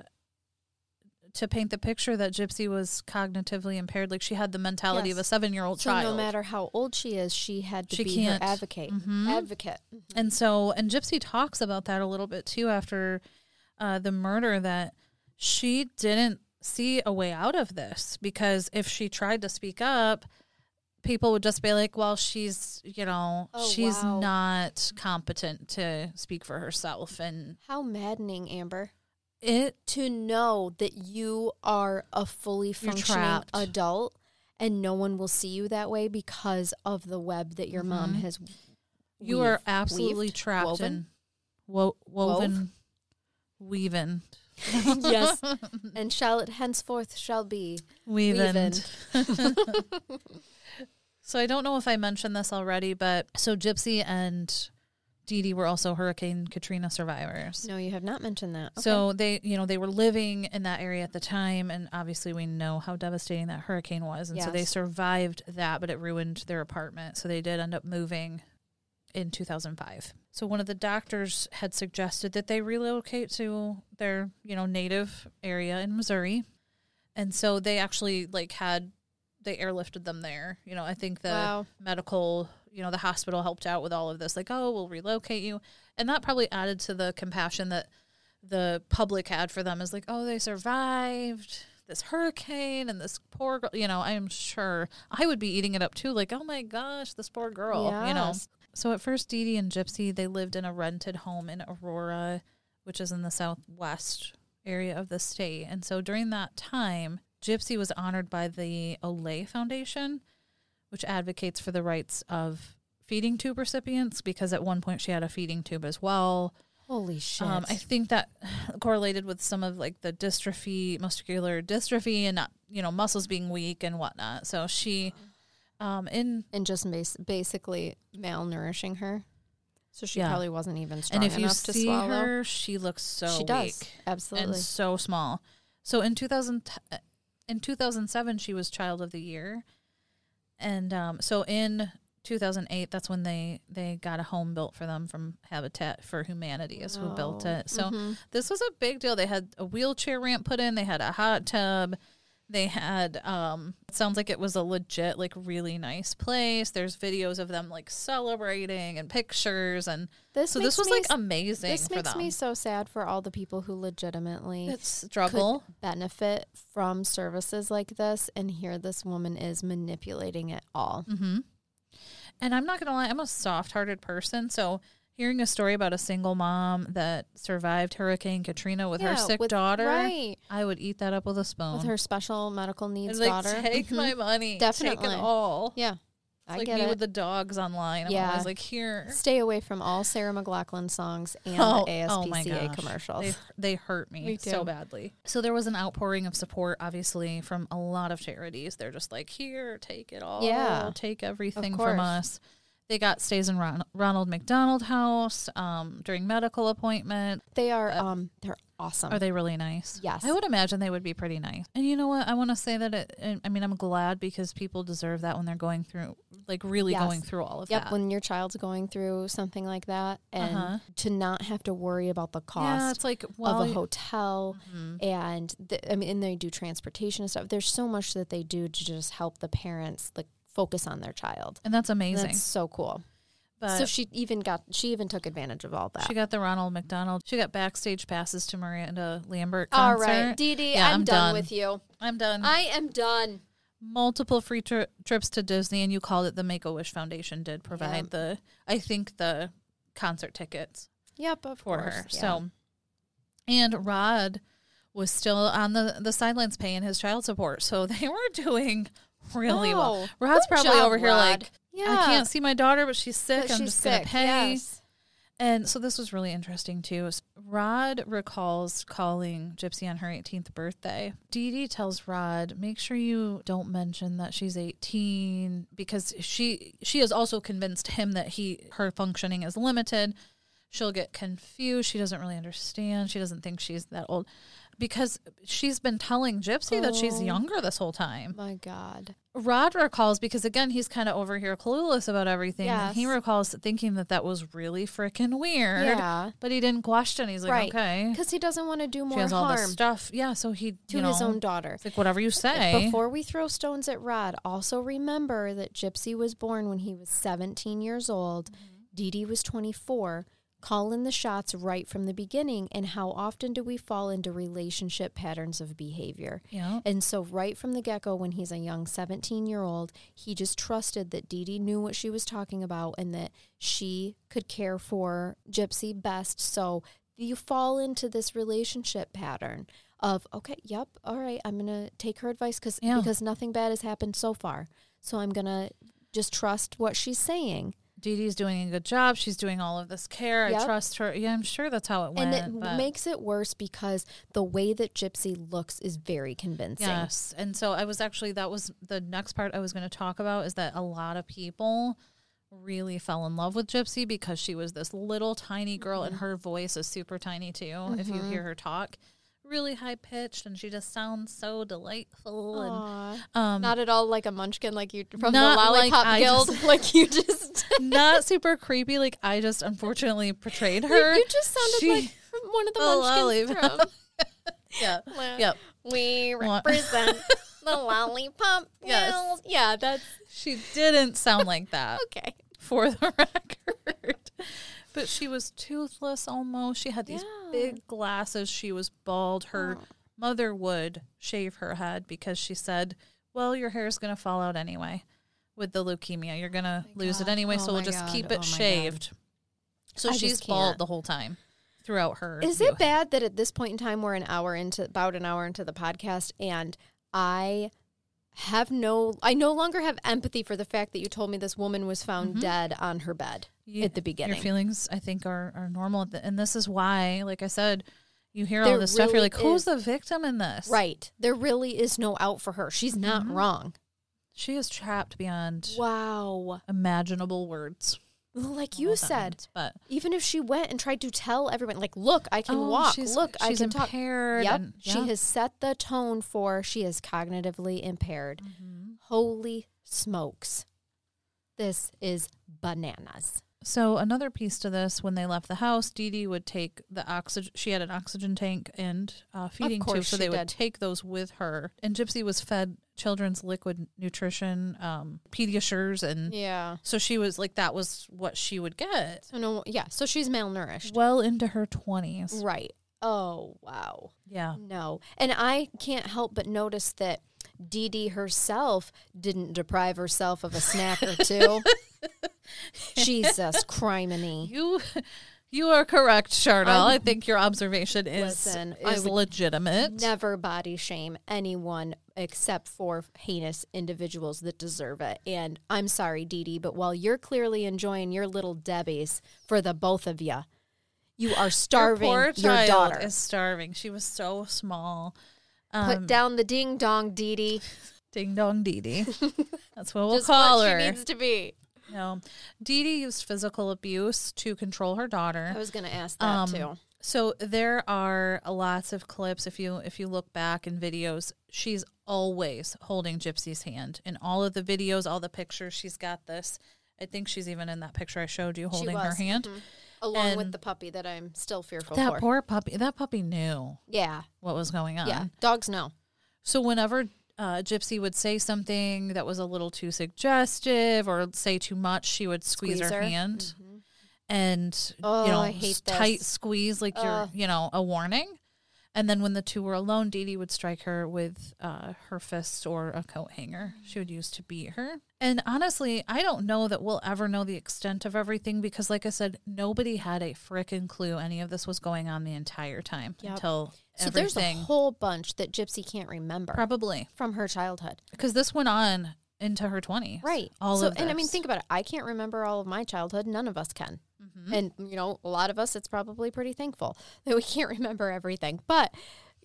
to paint the picture that Gypsy was cognitively impaired. Like she had the mentality yes. of a seven year old so child. No matter how old she is, she had to she be can't. her advocate. Mm-hmm. Advocate. Mm-hmm. And so, and Gypsy talks about that a little bit too after uh, the murder that she didn't see a way out of this because if she tried to speak up, people would just be like, well, she's, you know, oh, she's wow. not competent to speak for herself. And how maddening, Amber it to know that you are a fully functioning adult and no one will see you that way because of the web that your mm-hmm. mom has you are absolutely weaved, trapped woven? in wo- woven Wove? weaving yes and shall it henceforth shall be weaving so i don't know if i mentioned this already but so gypsy and Dee Dee were also Hurricane Katrina survivors. No, you have not mentioned that. Okay. So they, you know, they were living in that area at the time, and obviously we know how devastating that hurricane was, and yes. so they survived that, but it ruined their apartment. So they did end up moving in 2005. So one of the doctors had suggested that they relocate to their, you know, native area in Missouri, and so they actually like had they airlifted them there. You know, I think the wow. medical you know the hospital helped out with all of this like oh we'll relocate you. And that probably added to the compassion that the public had for them is like oh they survived this hurricane and this poor girl you know i'm sure. I would be eating it up too like oh my gosh this poor girl yes. you know? So at first Dee Dee and Gypsy they lived in a rented home in Aurora which is in the southwest area of the state. And so during that time Gypsy was honored by the Oley Foundation which advocates for the rights of feeding tube recipients because at one point she had a feeding tube as well. Holy shit. Um, I think that correlated with some of like the dystrophy, muscular dystrophy, and not you know muscles being weak and whatnot. So she, um, in and just bas- basically malnourishing her. So she Yeah. probably wasn't even strong and if you see her, she looks so she weak. Absolutely. and so small. So in two thousand, in two thousand seven, she was Child of the Year, and um, so in 2008 that's when they they got a home built for them from habitat for humanity is who built it so mhm. this was a big deal. They had a wheelchair ramp put in. They had a hot tub. They had um it sounds like it was a legit like really nice place. There's videos of them like celebrating and pictures and This so this was like amazing This makes them. me so sad for all the people who legitimately it's struggle. benefit from services like this, and here this woman is manipulating it all. Mm-hmm. And I'm not gonna lie, I'm a soft-hearted person, so hearing a story about a single mom that survived Hurricane Katrina with her sick with- daughter, right? I would eat that up with a spoon. With her special medical needs like, daughter. Take Mhm. my money, Definitely. take it all. yeah, It's I like get me it. with the dogs online. I'm Yeah. always like, here. Stay away from all Sarah McLachlan songs and Oh, the oh ASPCA gosh. commercials. They, they hurt me, Me so badly. So there was an outpouring of support, obviously, from a lot of charities. They're just like, here, take it all. Yeah. Take everything from us. They got stays in Ron- Ronald McDonald House um, during medical appointment. They are um they're awesome. Are they really nice? Yes. I would imagine they would be pretty nice. And you know what? I want to say that it, I mean, I'm glad because people deserve that when they're going through, like, really Yes. going through all of Yep, that. Yep, when your child's going through something like that and Uh-huh. to not have to worry about the cost. yeah, it's like, of a hotel Mhm. and the, I mean and they do transportation and stuff. There's so much that they do to just help the parents like focus on their child. and that's amazing. That's so cool. but so she even got she even took advantage of all that. She got the Ronald McDonald. She got backstage passes to Miranda Lambert all concert. right, Dee Dee, Yeah, I'm, I'm done, done. with you. I'm done. I am done. Multiple free tri- trips to Disney, and you called it the Make a Wish Foundation did provide Yeah. the, I think the concert tickets Yep, of for course. her. yeah. So, and Rod was still on the the sidelines paying his child support, so they were doing really well. Oh, Rod's good probably job, over here Rod. like, yeah, I can't see my daughter, but she's sick. but I'm she's just gonna pay. Yes. And so this was really interesting too. Rod recalls calling Gypsy on her 18th birthday. Dee Dee tells Rod, "Make sure you don't mention that she's 18 because she she has also convinced him that he her functioning is limited. She'll get confused. She doesn't really understand. She doesn't think she's that old." Because she's been telling Gypsy that she's Oh. younger this whole time. My God. Rod recalls because again he's kind of over here clueless about everything. and He recalls thinking that that was really freaking weird. Yeah. But he didn't question. He's like, Right. okay, Because he doesn't want to do more she has all this stuff. Yeah, so he to you his own daughter. It's like whatever you say. Before we throw stones at Rod, also remember that Gypsy was born when he was 17 years old. Mm-hmm. Dee Dee was 24. Call in the shots right from the beginning. And how often do we fall into relationship patterns of behavior? yeah, And so, right from the get go, when he's a young 17 year old, he just trusted that Dee Dee knew what she was talking about and that she could care for Gypsy best. So, you fall into this relationship pattern of, okay, yep, all right, I'm going to take her advice cause, Yeah. because nothing bad has happened so far. So, I'm going to just trust what she's saying. Dee Dee's doing a good job. She's doing all of this care. I trust her. Yeah, I'm sure that's how it went. and it but- makes it worse because the way that Gypsy looks is very convincing. Yes. And so I was actually, that was the next part I was going to talk about is that a lot of people really fell in love with Gypsy because she was this little tiny girl and mm-hmm. her voice is super tiny too. If you mm-hmm. hear her talk, really high pitched and she just sounds so delightful. Aw. And um, Not at all like a munchkin, like you from the Lollipop I Guild. just- like you just, not super creepy. Like I just unfortunately portrayed like, her. you just sounded She- like from one of the The munchkins. From, yeah. Well, Yep. We represent the Lollipop Yes. Guild. Yeah, that's She didn't sound like that. okay. for the record. But she was toothless almost. She had these Yeah. big glasses. She was bald. Her Oh. mother would shave her head because she said, Well, your hair is going to fall out anyway with the leukemia. You're going to oh lose it anyway, Oh so we'll just God. keep Oh it my God. shaved. So I she's bald the whole time throughout her. Is it bad that at this point in time we're an hour into about an hour into the podcast and I have no I no longer have empathy for the fact that you told me this woman was found dead on her bed You- at the beginning. Your feelings, I think, are, are normal. And this is why, like I said, you hear There all this stuff. You're like, who's is- the victim in this? right. There really is no out for her. She's not Mm-hmm. wrong. She is trapped beyond Wow. imaginable words. Like you said, means, but even if she went and tried to tell everyone, like, look, I can Oh, walk. she's- Look, I she's can talk. impaired Yep. and- She has set the tone for she is cognitively impaired. Mm-hmm. Holy smokes. This is bananas. So another piece to this, when they left the house, Dee Dee would take the oxygen. She had an oxygen tank and uh, feeding tube, so they would take those with her. And Gypsy was fed children's liquid nutrition, um, Pediasures, and Yeah. so she was like that was what she would get So no yeah, so she's malnourished. well into her twenties. Right. Oh, wow. Yeah, No. And I can't help but notice that Dee Dee herself didn't deprive herself of a snack or two. Jesus criminy. you you are correct, Charnel. I'm- think your observation is Listen, I is would legitimate. Never body shame anyone except for heinous individuals that deserve it. And I'm sorry, Dee Dee, but while you're clearly enjoying your little Debbies for the both of you, you are starving your your, poor child daughter. is starving. She was so small. Put Um, down the ding dong, Dee Dee. Ding dong Dee Dee. That's what we'll Just call what her. she needs to be. No. Dee Dee used physical abuse to control her daughter. I was going to ask that Um, too. So there are lots of clips if you if you look back in videos, she's always holding Gypsy's hand. In all of the videos, all the pictures, she's got this. I think she's even in that picture I showed you holding her was, hand. mhm. Along with the puppy that I'm still fearful That for. poor puppy. That puppy knew yeah. what was going on. Yeah. Dogs know. So whenever uh, Gypsy would say something that was a little too suggestive or say too much, she would squeeze, Squeeze her, her. hand and Oh, you know I hate tight this. squeeze like you're you know a warning. And then when the two were alone, Dee Dee would strike her with uh, her fist or a coat hanger she would use to beat her. And honestly, I don't know that we'll ever know the extent of everything because, like I said, nobody had a frickin' clue any of this was going on the entire time Yep. until So there's a whole bunch that Gypsy can't remember Probably from her childhood. because this went on into her 20s. Right. All so, of and I mean, think about it. I can't remember all of my childhood. None of us can. Mm-hmm. And, you know, a lot of us, it's probably pretty thankful that we can't remember everything. But,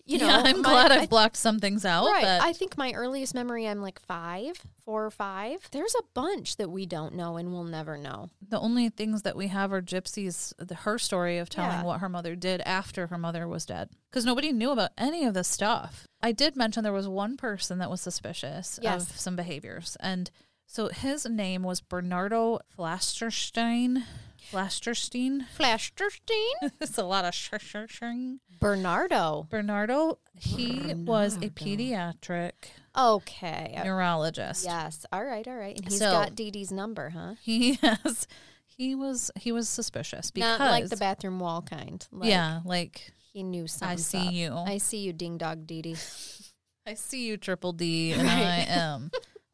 you know, yeah, I'm my- glad I've I- blocked some things out. Right. But I think my earliest memory, I'm like five, four or five. There's a bunch that we don't know and we'll never know. the only things that we have are Gypsy's, the, her story of telling Yeah. what her mother did after her mother was dead. Because nobody knew about any of this stuff. I did mention there was one person that was suspicious Yes. of some behaviors. And so his name was Bernardo Flasterstein. Flasterstein. Flasterstein? it's a lot of sh- sh- sh- Bernardo. Bernardo, he was a pediatric Okay. Neurologist. Yes. All right. All right. And he's So- got Dee Dee's number, huh? He has he was he was suspicious because Not like the bathroom wall kind. Like, yeah, like He knew something. I see you. I see you, ding dog Dee Dee. I see you triple D and I am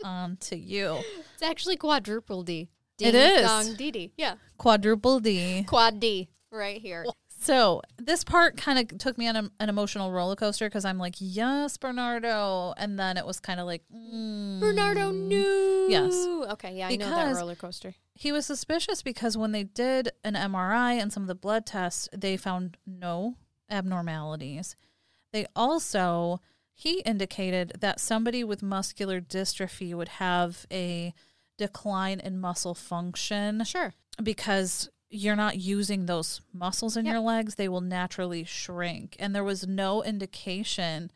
on to you. It's actually quadruple D. It Ding is. dong Dee. Yeah. Quadruple D. Quad D right here. So this part kind of took me on a, an emotional roller coaster because I'm like, yes, Bernardo, and then it was kind of like, mm. Bernardo knew. Yes. Okay. Yeah, I know that Because- roller coaster. He was suspicious because when they did an MRI and some of the blood tests, they found no abnormalities. They also, he indicated that somebody with muscular dystrophy would have a decline in muscle function Sure. because you're not using those muscles in Yep. your legs, they will naturally shrink. And there was no indication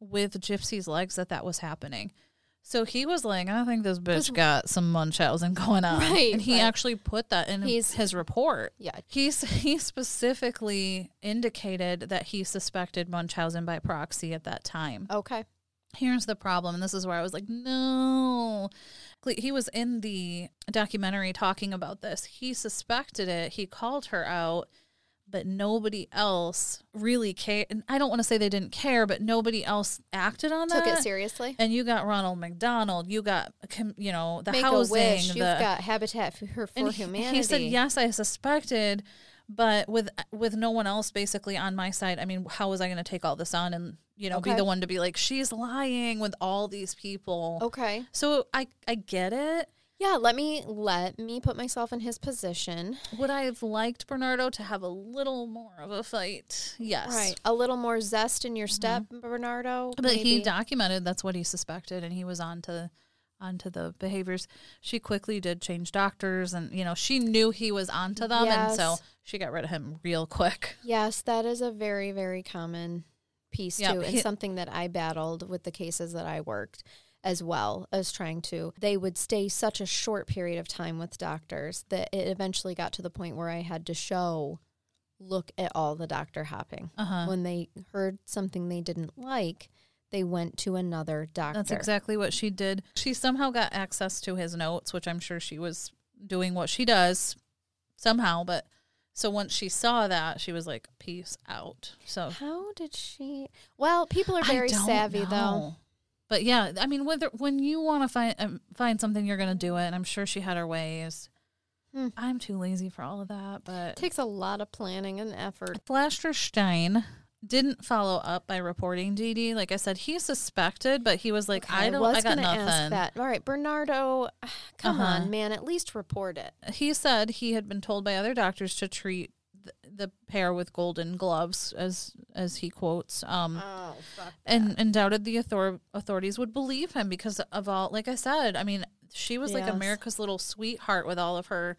with Gypsy's legs that that was happening. So he was like, I think this bitch got some Munchausen going on. Right, and he right. actually put that in He's- his report. Yeah. He's, he specifically indicated that he suspected Munchausen by proxy at that time. Okay. Here's the problem, and this is where I was like, no. He was in the documentary talking about this. He suspected it. He called her out, but nobody else really cared. And I don't want to say they didn't care, but nobody else acted on Took that. Took it seriously. And you got Ronald McDonald. You got, you know, the Make housing. a wish. the, You've got Habitat for, for Humanity. He said, yes, I suspected, But with with no one else basically on my side, I mean, how was I going to take all this on and you know be the one to be like she's lying with all these people? Okay. So I I get it. Yeah, let me let me put myself in his position. Would I have liked Bernardo to have a little more of a fight? Yes. Right. A little more zest in your step, mm-hmm. Bernardo. But he documented that's what he suspected, and he was on to onto the behaviors. She quickly did change doctors, and you know she knew he was onto them, and so she got rid of him real quick. Yes, that is a very, very common piece Yep, too, and he- something that I battled with the cases that I worked as well as trying to. They would stay such a short period of time with doctors that it eventually got to the point where I had to show, look at all the doctor hopping. Uh huh. When they heard something they didn't like, they went to another doctor. That's exactly what she did. She somehow got access to his notes, which I'm sure she was doing what she does somehow. But so once she saw that, she was like, "Peace out." So How did she? Well, people are very savvy though. But yeah, I mean, whether when you want to find um, find something, you're gonna do it. And I'm sure she had her ways. Hmm. I'm too lazy for all of that. But It takes a lot of planning and effort. Flasterstein didn't follow up by reporting Dee. Like I said, he suspected, but he was like, I don't, was I got nothing. ask that. All right, Bernardo, come Uh-huh. on, man, at least report it. He said he had been told by other doctors to treat the pair with golden gloves, as as he quotes. Um, Oh, and and doubted the author- authorities would believe him because of all like i said i mean she was like america's little sweetheart with all of her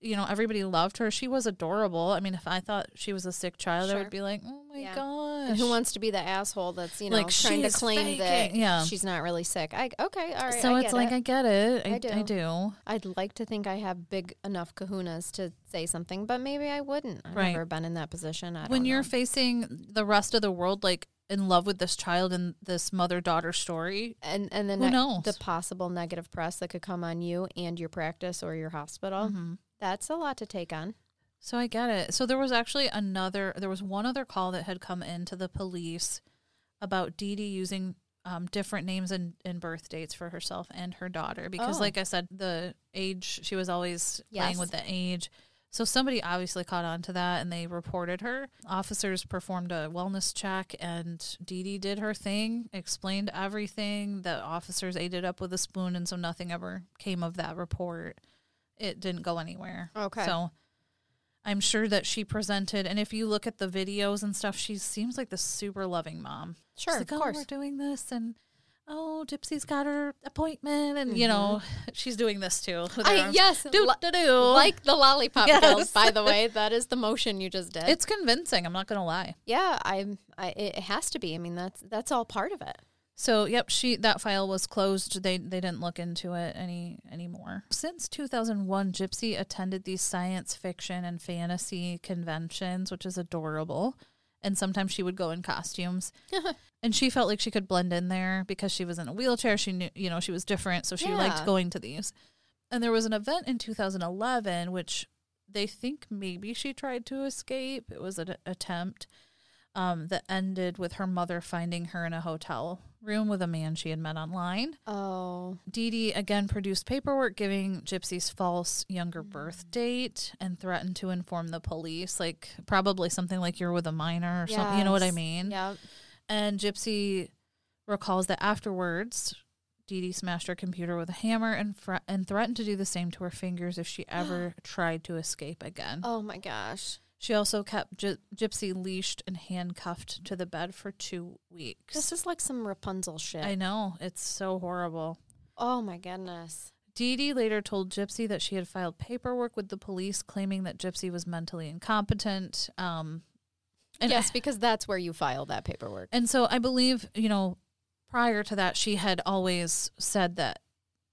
you know everybody loved her she was adorable i mean if i thought she was a sick child i would be like oh my Yeah. gosh And who wants to be the asshole that's you know Like, trying to claim that. Yeah. she's not really sick? I okay, all right. so it's like it. i get it I, I I do. do, I'd like to think I have big enough kahunas to say something, but maybe I wouldn't. I've Right. never been in that position. I when you're know. facing the rest of the world like in love with this child and this mother daughter story and and then knows? the possible negative press that could come on you and your practice or your hospital. Mhm. That's a lot to take on. So I get it. So there was actually another, there was one other call that had come into the police about Dee Dee using um, different names and, and birth dates for herself and her daughter. Because, Oh. like I said, the age, she was always playing with the age. So somebody obviously caught on to that and they reported her. Officers performed a wellness check and Dee Dee did her thing, explained everything. The officers ate it up with a spoon, and so nothing ever came of that report. It didn't go anywhere. Okay. So I'm sure that she presented, and if you look at the videos and stuff, she seems like the super loving mom. She's Sure, like, of oh, course. we're doing this, and oh, Gypsy's got her appointment, and you know, she's doing this too. Mm-hmm. I, yes, do do do. like the lollipop Yes. girls. By the way, that is the motion you just did. it's convincing. I'm not gonna lie. yeah, I'm. I, it has to be. I mean, that's that's all part of it. So, yep, she that file was closed. They they didn't look into it any anymore. Since 2001, Gypsy attended these science fiction and fantasy conventions, which is adorable. And sometimes she would go in costumes. and she felt like she could blend in there because she was in a wheelchair. She knew, you know, she was different, so she liked going to these. And there was an event in 2011 which they think maybe she tried to escape. It was an attempt um, that ended with her mother finding her in a hotel room with a man she had met online. Oh, Dee Dee again produced paperwork giving Gypsy's false younger birth date and threatened to inform the police, like probably something like you're with a minor or something. You know what I mean? yeah. And Gypsy recalls that afterwards, Dee Dee smashed her computer with a hammer and fr- and threatened to do the same to her fingers if she ever tried to escape again. Oh my gosh, She also kept Gy- Gypsy leashed and handcuffed to the bed for two weeks. this is like some Rapunzel shit. I know it's so horrible. oh my goodness. Dee Dee later told Gypsy that she had filed paperwork with the police claiming that Gypsy was mentally incompetent. Um, and yes, because that's where you file that paperwork. And so I believe, you know, prior to that, she had always said that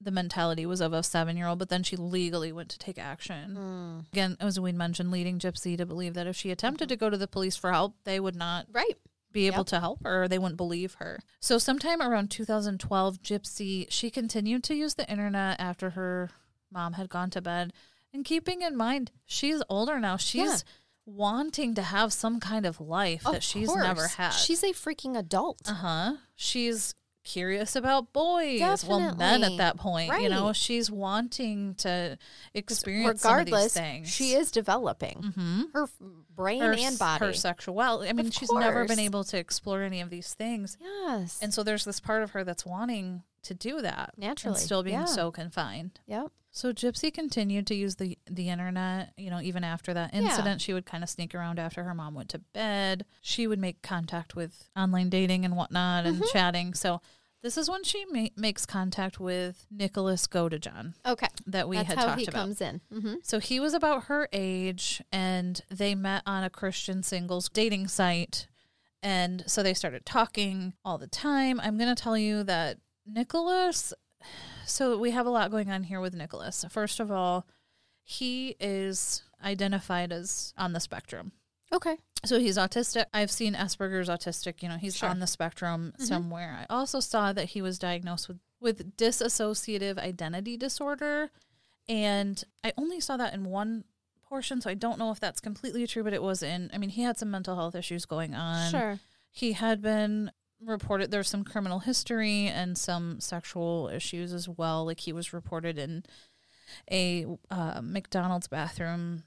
the mentality was of a seven year old, but then she legally went to take action. Mm. Again, as we mentioned, leading Gypsy to believe that if she attempted to go to the police for help, they would not Right. be able Yep. to help her or they wouldn't believe her. So sometime around 2012, Gypsy, she continued to use the internet after her mom had gone to bed. And keeping in mind, she's older now. She's Yeah. wanting to have some kind of life Of that she's course. never had. She's a freaking adult. Uh huh. She's curious about boys. Well, men at that point, you know, she's wanting to experience some of these Regardless, things. she is developing hmm her brain her, and body. her sexuality. I mean, Of she's never been able to explore any of these things. yes. And so there's this part of her that's wanting to do that Naturally, and still being yeah. so confined. yep. So Gypsy continued to use the the internet, you know, even after that Yeah. incident, she would kind of sneak around after her mom went to bed. She would make contact with online dating and whatnot and Mm-hmm. chatting. So this is when she ma- makes contact with Nicholas Godejohn Okay. that we That's had how talked he about. comes in. Mm-hmm. So he was about her age, and they met on a Christian singles dating site. And so they started talking all the time. I'm going to tell you that Nicholas, so we have a lot going on here with Nicholas. First of all, he is identified as on the spectrum. Okay. So he's autistic. I've seen Asperger's autistic. You know, he's Sure. on the spectrum Mhm. somewhere. I also saw that he was diagnosed with with dissociative identity disorder, and I only saw that in one portion. So I don't know if that's completely true, but it was in. I mean, he had some mental health issues going on. Sure. He had been reported. There's some criminal history and some sexual issues as well. Like he was reported in a uh, McDonald's bathroom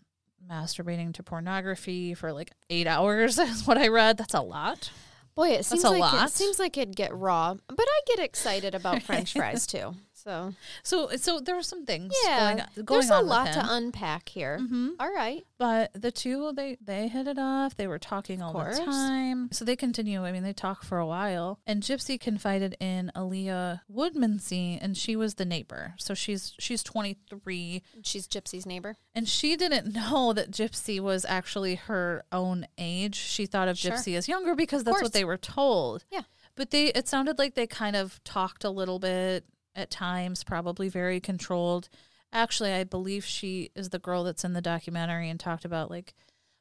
masturbating to pornography for like eight hours is what I read. That's a lot. Boy, it seems a like lot. it seems like it'd get raw, but I get excited about French fries too. So So so there were some things yeah, going, on- going there's a lot to unpack here. Mhm. All right. But the two they they hit it off. They were talking all the time. So they continue. I mean, they talk for a while. And Gypsy confided in Aaliyah Woodmansee, and she was the neighbor. So she's she's 23, She's Gypsy's neighbor. and she didn't know that Gypsy was actually her own age. She thought of Sure. Gypsy as younger because that's what they were told. Yeah. But they it sounded like they kind of talked a little bit at times, probably very controlled. Actually, I believe she is the girl that's in the documentary and talked about like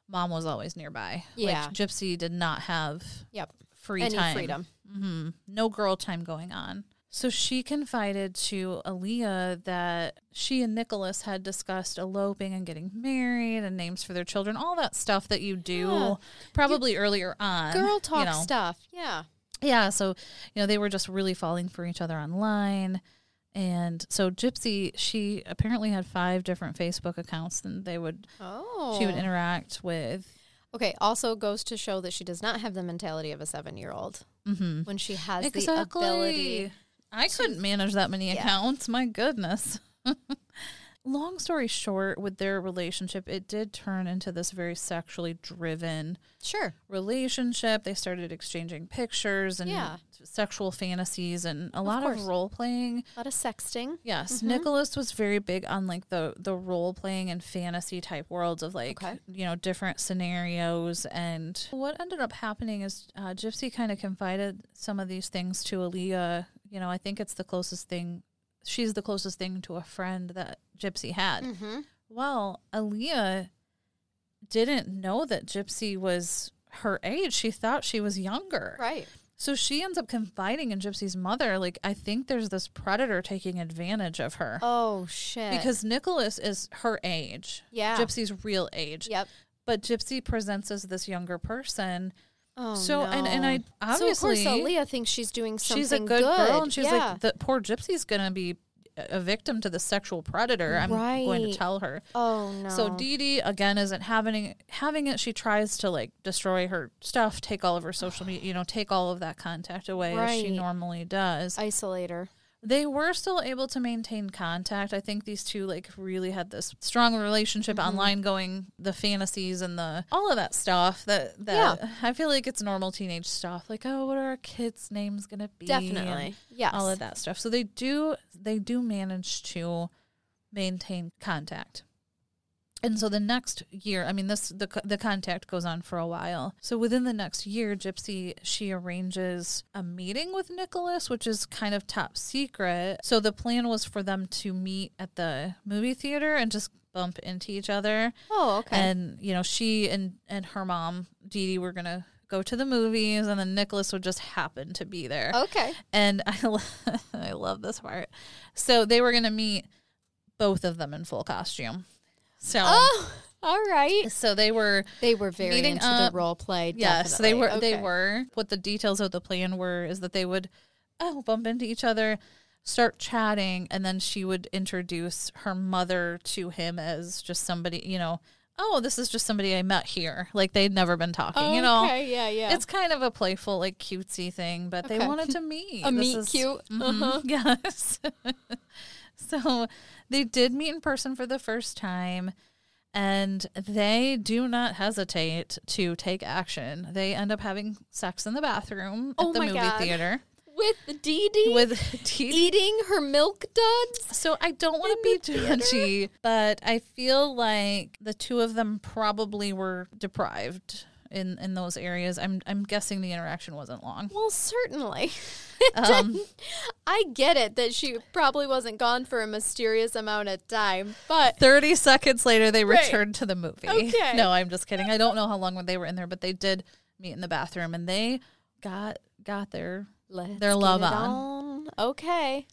mom was always nearby. Yeah. Like Gypsy did not have Yep. free Any time. freedom. hmm No girl time going on. So she confided to Aaliyah that she and Nicholas had discussed eloping and getting married and names for their children, all that stuff that you do Yeah. probably earlier on. Girl you talk know. stuff. Yeah. Yeah, so you know they were just really falling for each other online, and so Gypsy she apparently had five different Facebook accounts, and they would Oh. she would interact with. Okay. Also goes to show that she does not have the mentality of a seven-year-old hmm when she has the Exactly. ability. I couldn't manage that many Yeah. accounts. My goodness. Long story short, with their relationship, it did turn into this very sexually driven Sure. relationship. They started exchanging pictures and Yeah. sexual fantasies and a lot of role playing. A lot of sexting. Yes, Mhm. Nicholas was very big on like the the role playing and fantasy type worlds of like Okay. you know different scenarios. And what ended up happening is uh, Gypsy kind of confided some of these things to Aaliyah. You know, I think it's the closest thing. She's the closest thing to a friend that Gypsy had. Mm-hmm. Well, Aaliyah didn't know that Gypsy was her age. She thought she was younger. Right. So she ends up confiding in Gypsy's mother, like, I think there's this predator taking advantage of her. Oh shit. Because Nicholas is her age, yeah. Gypsy's real age. Yep. But Gypsy presents as this younger person. Oh so, and, and I no. obviously, so of course Aaliyah thinks she's doing something she's a good, girl. And she's yeah. like, the poor Gypsy's going to be a victim to the sexual predator. I'm going to tell her. oh no. So Dee Dee again isn't having having it. She tries to like destroy her stuff, take all of her social media, you know, take all of that contact away as she normally does. isolate her. They were still able to maintain contact. I think these two like really had this strong relationship Mm-hmm. online going, the fantasies and the all of that stuff that that I feel like it's normal teenage stuff. Like, oh, what are our kids' names gonna be? Definitely. Yes. All of that stuff. So they do they do manage to maintain contact. And so the next year, I mean, this the the contact goes on for a while. So within the next year, Gypsy she arranges a meeting with Nicholas, which is kind of top secret. So the plan was for them to meet at the movie theater and just bump into each other. Oh, okay. And you know, she and and her mom Dee Dee were gonna go to the movies, and then Nicholas would just happen to be there. okay. And I, lo- I love this part. So they were going to meet both of them in full costume. So, Oh, all right. so they were, They were very into up. the role play. yes, they were, they were. What the details of the plan were is that they would oh, bump into each other, start chatting, and then she would introduce her mother to him as just somebody, you know, oh, this is just somebody I met here. Like they'd never been talking, you know. Okay, yeah, yeah. It's kind of a playful, like cutesy thing, but they wanted to meet. A This meet is- cute. Mhm, Uh-huh. Yes. so they did meet in person for the first time, and they do not hesitate to take action. They end up having sex in the bathroom Oh at the movie God. theater with Dee Dee with Dee eating her milk duds. So I don't want to be theater? judgy, but I feel like the two of them probably were deprived in in those areas. I'm I'm guessing the interaction wasn't long. Well, certainly. Um, I get it that she probably wasn't gone for a mysterious amount of time, but 30 seconds later they Right. returned to the movie. Okay. No, I'm just kidding. I don't know how long they were in there, but they did meet in the bathroom and they got got there. let's Their love on. on. Okay.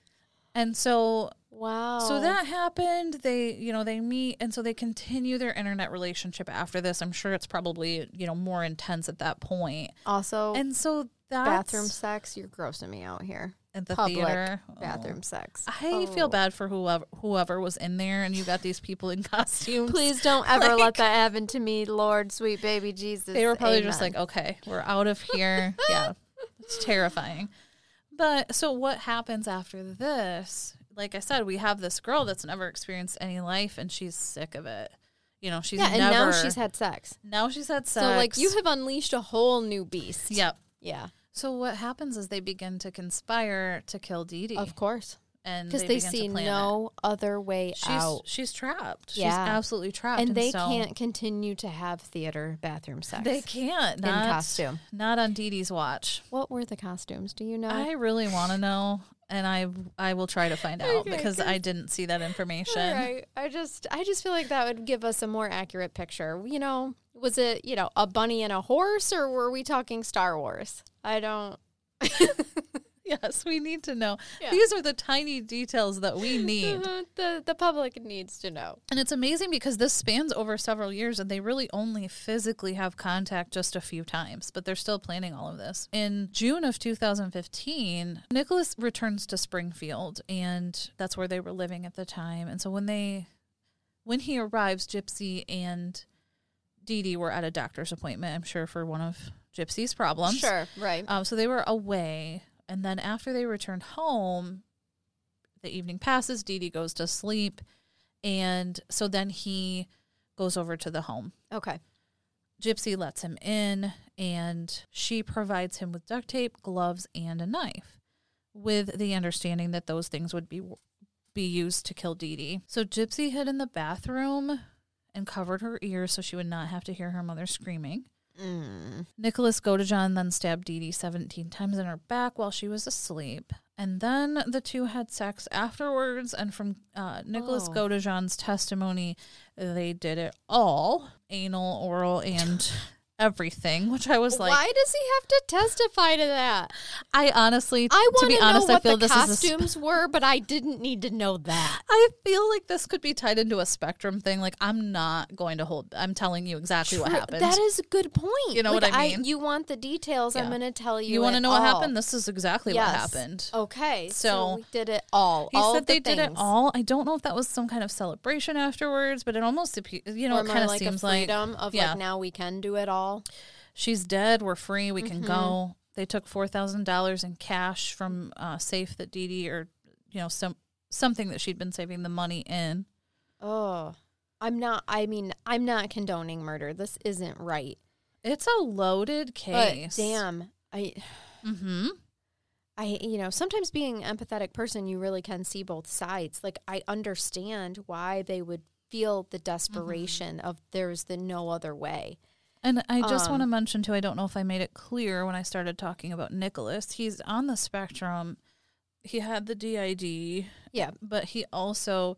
And so Wow. So that happened. They, you know, they meet and so they continue their internet relationship after this. I'm sure it's probably, you know, more intense at that point. also And so that's bathroom sex. You're grossing me out here. at the Public theater. Oh. bathroom sex. I feel Oh. bad for whoever whoever was in there and you got these people in costumes. Please don't ever Like- let that happen to me, Lord, sweet baby Jesus. They were probably just like, okay, we're out of here. yeah. It's terrifying. But so what happens after this? Like I said, we have this girl that's never experienced any life and she's sick of it. You know, she's yeah, and never now she's had sex. now she's had sex. So like you have unleashed a whole new beast. Yep. Yeah. So what happens is they begin to conspire to kill Dee Dee. Of course. and Because they, to see plan it. no other way She's out. she's trapped. She's Yeah. absolutely trapped. And they so can't continue to have theater bathroom sex. They can't. in costume. Not on Dee Dee's watch. What were the costumes? Do you know? I really want to know, and I I will try to find out Okay, because. I didn't see that information. All right. I just I just feel like that would give us a more accurate picture. You know, was it, you know, a bunny and a horse or were we talking Star Wars? I don't Yes, we need to know. Yeah. These are the tiny details that we need. the the public needs to know. And it's amazing because this spans over several years and they really only physically have contact just a few times, but they're still planning all of this. In June of 2015, Nicholas returns to Springfield and that's where they were living at the time. And so when they when he arrives, Gypsy and Dee Dee were at a doctor's appointment, I'm sure for one of Gypsy's problems. Sure, right. Um, so they were away, and then after they returned home, the evening passes. Dee Dee goes to sleep, and so then he goes over to the home. Okay. Gypsy lets him in, and she provides him with duct tape, gloves, and a knife, with the understanding that those things would be be used to kill Dee Dee. So Gypsy hid in the bathroom and covered her ears so she would not have to hear her mother screaming. Mm. Nicholas Godejohn then stabbed Dee Dee 17 times in her back while she was asleep. And then the two had sex afterwards. And from uh, Nicholas Oh. Testimony, they did it all anal, oral, and everything, which I was like, Why does he have to testify to that? I honestly, I want to be honest, know I what feel the this is sp- costumes were, but I didn't need to know that. I feel like this could be tied into a spectrum thing. Like, I'm not going to hold, I'm telling you exactly what happened. That is a good point. You know Like, what I mean? you want the details. I'm going to tell you. you want to know what happened? This is exactly what happened. Okay, so, So- we did it all. He all said they did it all. I don't know if that was some kind of celebration afterwards, but it almost, you know, or it kind of like seems a like freedom of yeah. like now we can do it all. She's dead. We're free. We can Mhm. go. They took four thousand dollars in cash from a safe that Dee Dee or you know some something that she'd been saving the money in. Oh, I'm not. I mean, I'm not condoning murder. This isn't right. It's a loaded case. But damn, I, Mm-hmm. I, you know, sometimes being an empathetic person, you really can see both sides. Like I understand why they would feel the desperation of there's the no other way. And I just want to Um, mention too. I don't know if I made it clear when I started talking about Nicholas. He's on the spectrum. He had the DID. Yeah. but he also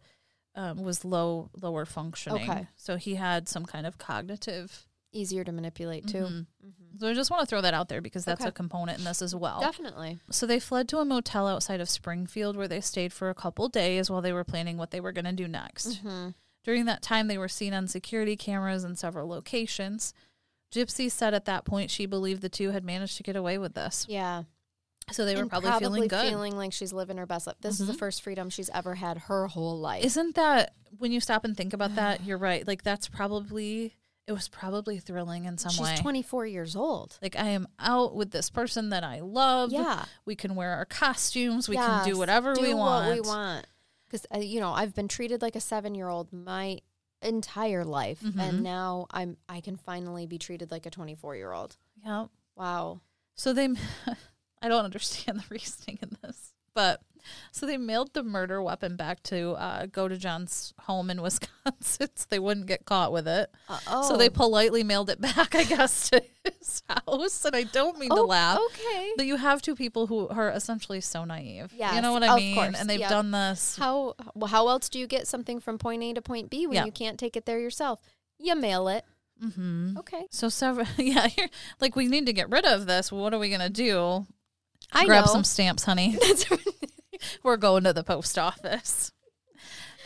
um, was low lower functioning. Okay. So he had some kind of cognitive. Easier to manipulate too. Mhm. So I just want to throw that out there because that's Okay. a component in this as well. Definitely. So they fled to a motel outside of Springfield where they stayed for a couple days while they were planning what they were going to do next. hmm During that time, they were seen on security cameras in several locations. Gypsy said at that point she believed the two had managed to get away with this. Yeah. So they were And probably, feeling good. Mm-hmm. feeling like she's living her best life. This is the first freedom she's ever had her whole life. Isn't that when you stop and think about that? You're right. Like that's probably it was probably thrilling in some way. she's way. 24 years old. like I am out with this person that I love. Yeah. we can wear our costumes. We can do whatever do we want. What we want. Because uh, you know, I've been treated like a seven year old my entire life, Mm-hmm. and now I'm I can finally be treated like a 24 year old. Yeah. Wow. So they, I don't understand the reasoning in this, but so they mailed the murder weapon back to uh, Godejohn's home in Wisconsin so they wouldn't get caught with it. Uh, oh. So they politely mailed it back, I guess, to his house. And I don't mean to Oh, laugh. Okay. But you have two people who are essentially so naive. Yeah. you know what I of mean? course, And they've yep. done this. How how else do you get something from point A to point B when Yeah. you can't take it there yourself? You mail it. Mm-hmm. Okay. So several, yeah, you're, like we need to get rid of this. What are we gonna do? I Grab know. some stamps, honey. We're going to the post office.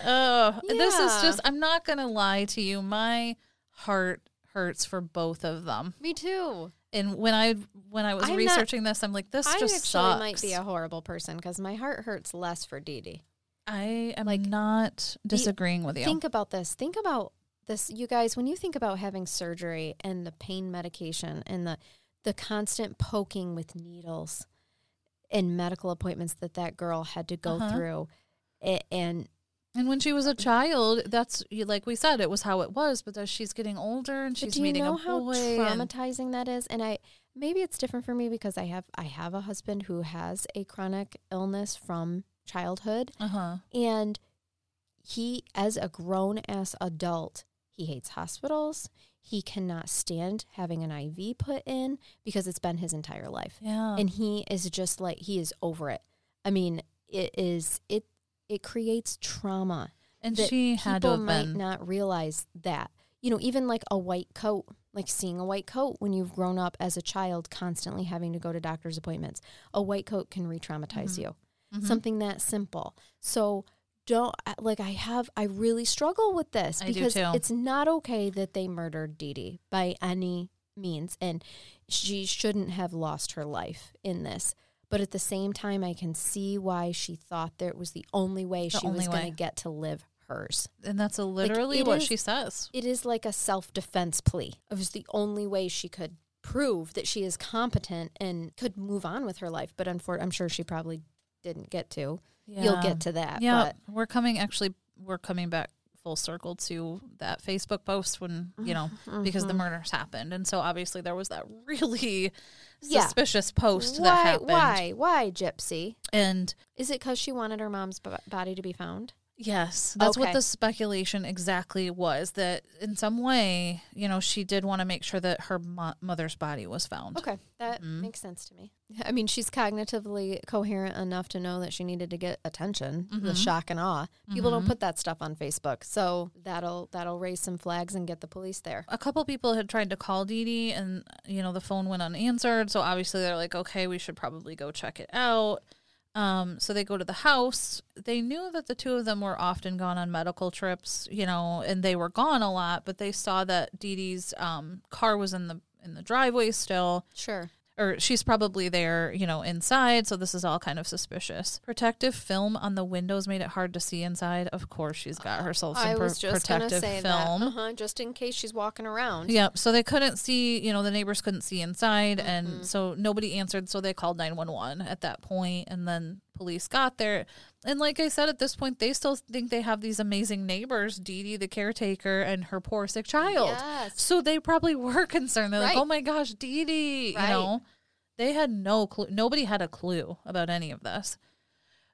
Oh, this is just. I'm not gonna lie to you. My heart hurts for both of them. Me too. And when I when I was I'm not- researching this, I'm like, this I just sucks. might be a horrible person because my heart hurts less for Dee Dee. I am like, not disagreeing with you. Think about this. Think about this, you guys. When you think about having surgery and the pain medication and the the constant poking with needles and medical appointments that that girl had to go Uh-huh. through, a- and And when she was a child, that's like we said, it was how it was. But as she's getting older and she's do you meeting know a how boy, and- traumatizing that is? And I maybe it's different for me because I have I have a husband who has a chronic illness from childhood, uh-huh. and he, as a grown ass adult, he hates hospitals. He cannot stand having an IV put in because it's been his entire life, yeah, and he is just like he is over it. I mean, it is it it creates trauma and she had people might been. not realize that. You know, even like a white coat, like seeing a white coat when you've grown up as a child, constantly having to go to doctor's appointments. A white coat can re-traumatize Mm-hmm. you. Something that simple. So don't like I have. I really struggle with this I because it's not okay that they murdered Dee Dee by any means, and she shouldn't have lost her life in this. But at the same time, I can see why she thought that it was the only way The she was only going to get to live hers. and that's a literally it what is- she says. It is like a self defense plea. It was the only way she could prove that she is competent and could move on with her life. But unfortunately, I'm sure she probably didn't get to. You'll get to that. Yeah, But we're coming. Actually, we're coming back full circle to that Facebook post when you know because Mm-hmm. the murders happened, and so obviously there was that really Yeah. suspicious post that why? happened. Why? Why, Gypsy? And Is it because she wanted her mom's b- body to be found? Yes, that's what the speculation exactly was. That in some way, you know, she did want to make sure that her mo- mother's body was found. Okay, that Mhm. makes sense to me. I mean, she's cognitively coherent enough to know that she needed to get attention, the Mhm. shock and awe. People don't Mhm. put that stuff on Facebook, so that'll that'll raise some flags and get the police there. a couple people had tried to call Dee Dee and you know the phone went unanswered so obviously they're like okay we should probably go check it out um, so they go to the house they knew that the two of them were often gone on medical trips you know and they were gone a lot but they saw that Dee Dee's um, car was in the in the driveway still Sure. Or she's probably there, you know, inside. So this is all kind of suspicious. Protective film on the windows made it hard to see inside. Of course, she's got herself some I pr- was just gonna protective say film. that, uh-huh, just in case she's walking around. Yep. So they couldn't see, you know, the neighbors couldn't see inside, Mm-hmm. and so nobody answered. So they called 911 at that point, and then police got there. And like I said, at this point, they still think they have these amazing neighbors, Dee Dee, the caretaker, and her poor sick child. Yes. So they probably were concerned. They're like, oh my gosh, Dee Dee. Right. You know, they had no clue. Nobody had a clue about any of this.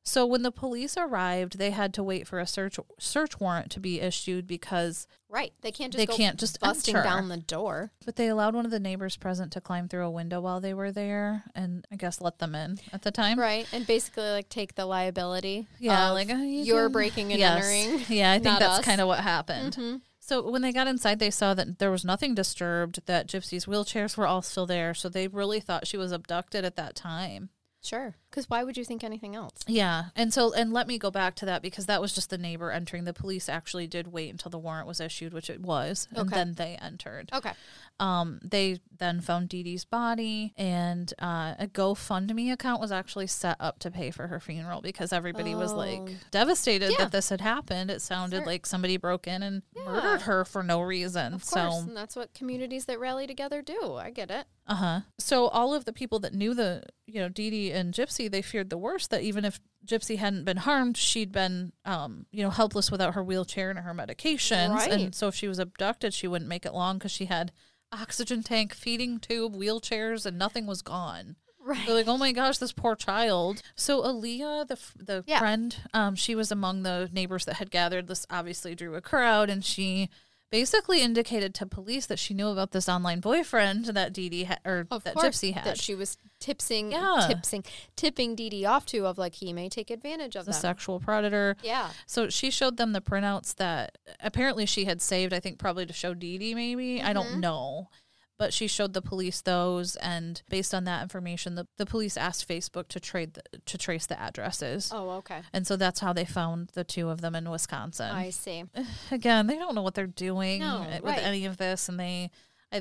So when the police arrived, they had to wait for a search search warrant to be issued because Right. They can't just They go can't just busting enter. down the door. but they allowed one of the neighbors present to climb through a window while they were there and I guess let them in at the time. Right. And basically like take the liability. Yeah, like uh, you you're can- breaking and Yes. entering. Yeah, I think that's kind of what happened. Mhm. So when they got inside, they saw that there was nothing disturbed, that Gypsy's wheelchairs were all still there. So they really thought she was abducted at that time. Sure. Because why would you think anything else? Yeah. And so, and let me go back to that because that was just the neighbor entering. The police actually did wait until the warrant was issued, which it was, and then they entered. Okay. Um, they then found Dee Dee's body, and uh, a GoFundMe account was actually set up to pay for her funeral because everybody was Oh. like devastated Yeah. that this had happened. It sounded Sure. like somebody broke in and Yeah. murdered her for no reason. Of course. so, and that's what communities that rally together do. I get it. uh huh. So all of the people that knew the, you know, Dee Dee and Gypsy, they feared the worst. That even if Gypsy hadn't been harmed, she'd been, um, you know, helpless without her wheelchair and her medications. Right. And so if she was abducted, she wouldn't make it long because she had oxygen tank, feeding tube, wheelchairs, and nothing was gone. Right. They're like, oh my gosh, this poor child. So Aaliyah, the the Yeah. friend, um, she was among the neighbors that had gathered. This obviously drew a crowd, and she basically indicated to police that she knew about this online boyfriend that Dee Dee ha- or Of that course, Gypsy had. that she was tipsing, Yeah. tipsing, tipping Dee Dee off to of like he may take advantage of the them. sexual predator. Yeah. So she showed them the printouts that apparently she had saved. I think probably to show Dee Dee, maybe. I Mm-hmm. don't know. But she showed the police those, and based on that information, the, the police asked Facebook to trade the, to trace the addresses. Oh, okay. And so that's how they found the two of them in Wisconsin. I see. Again, they don't know what they're doing No, with right. any of this, and they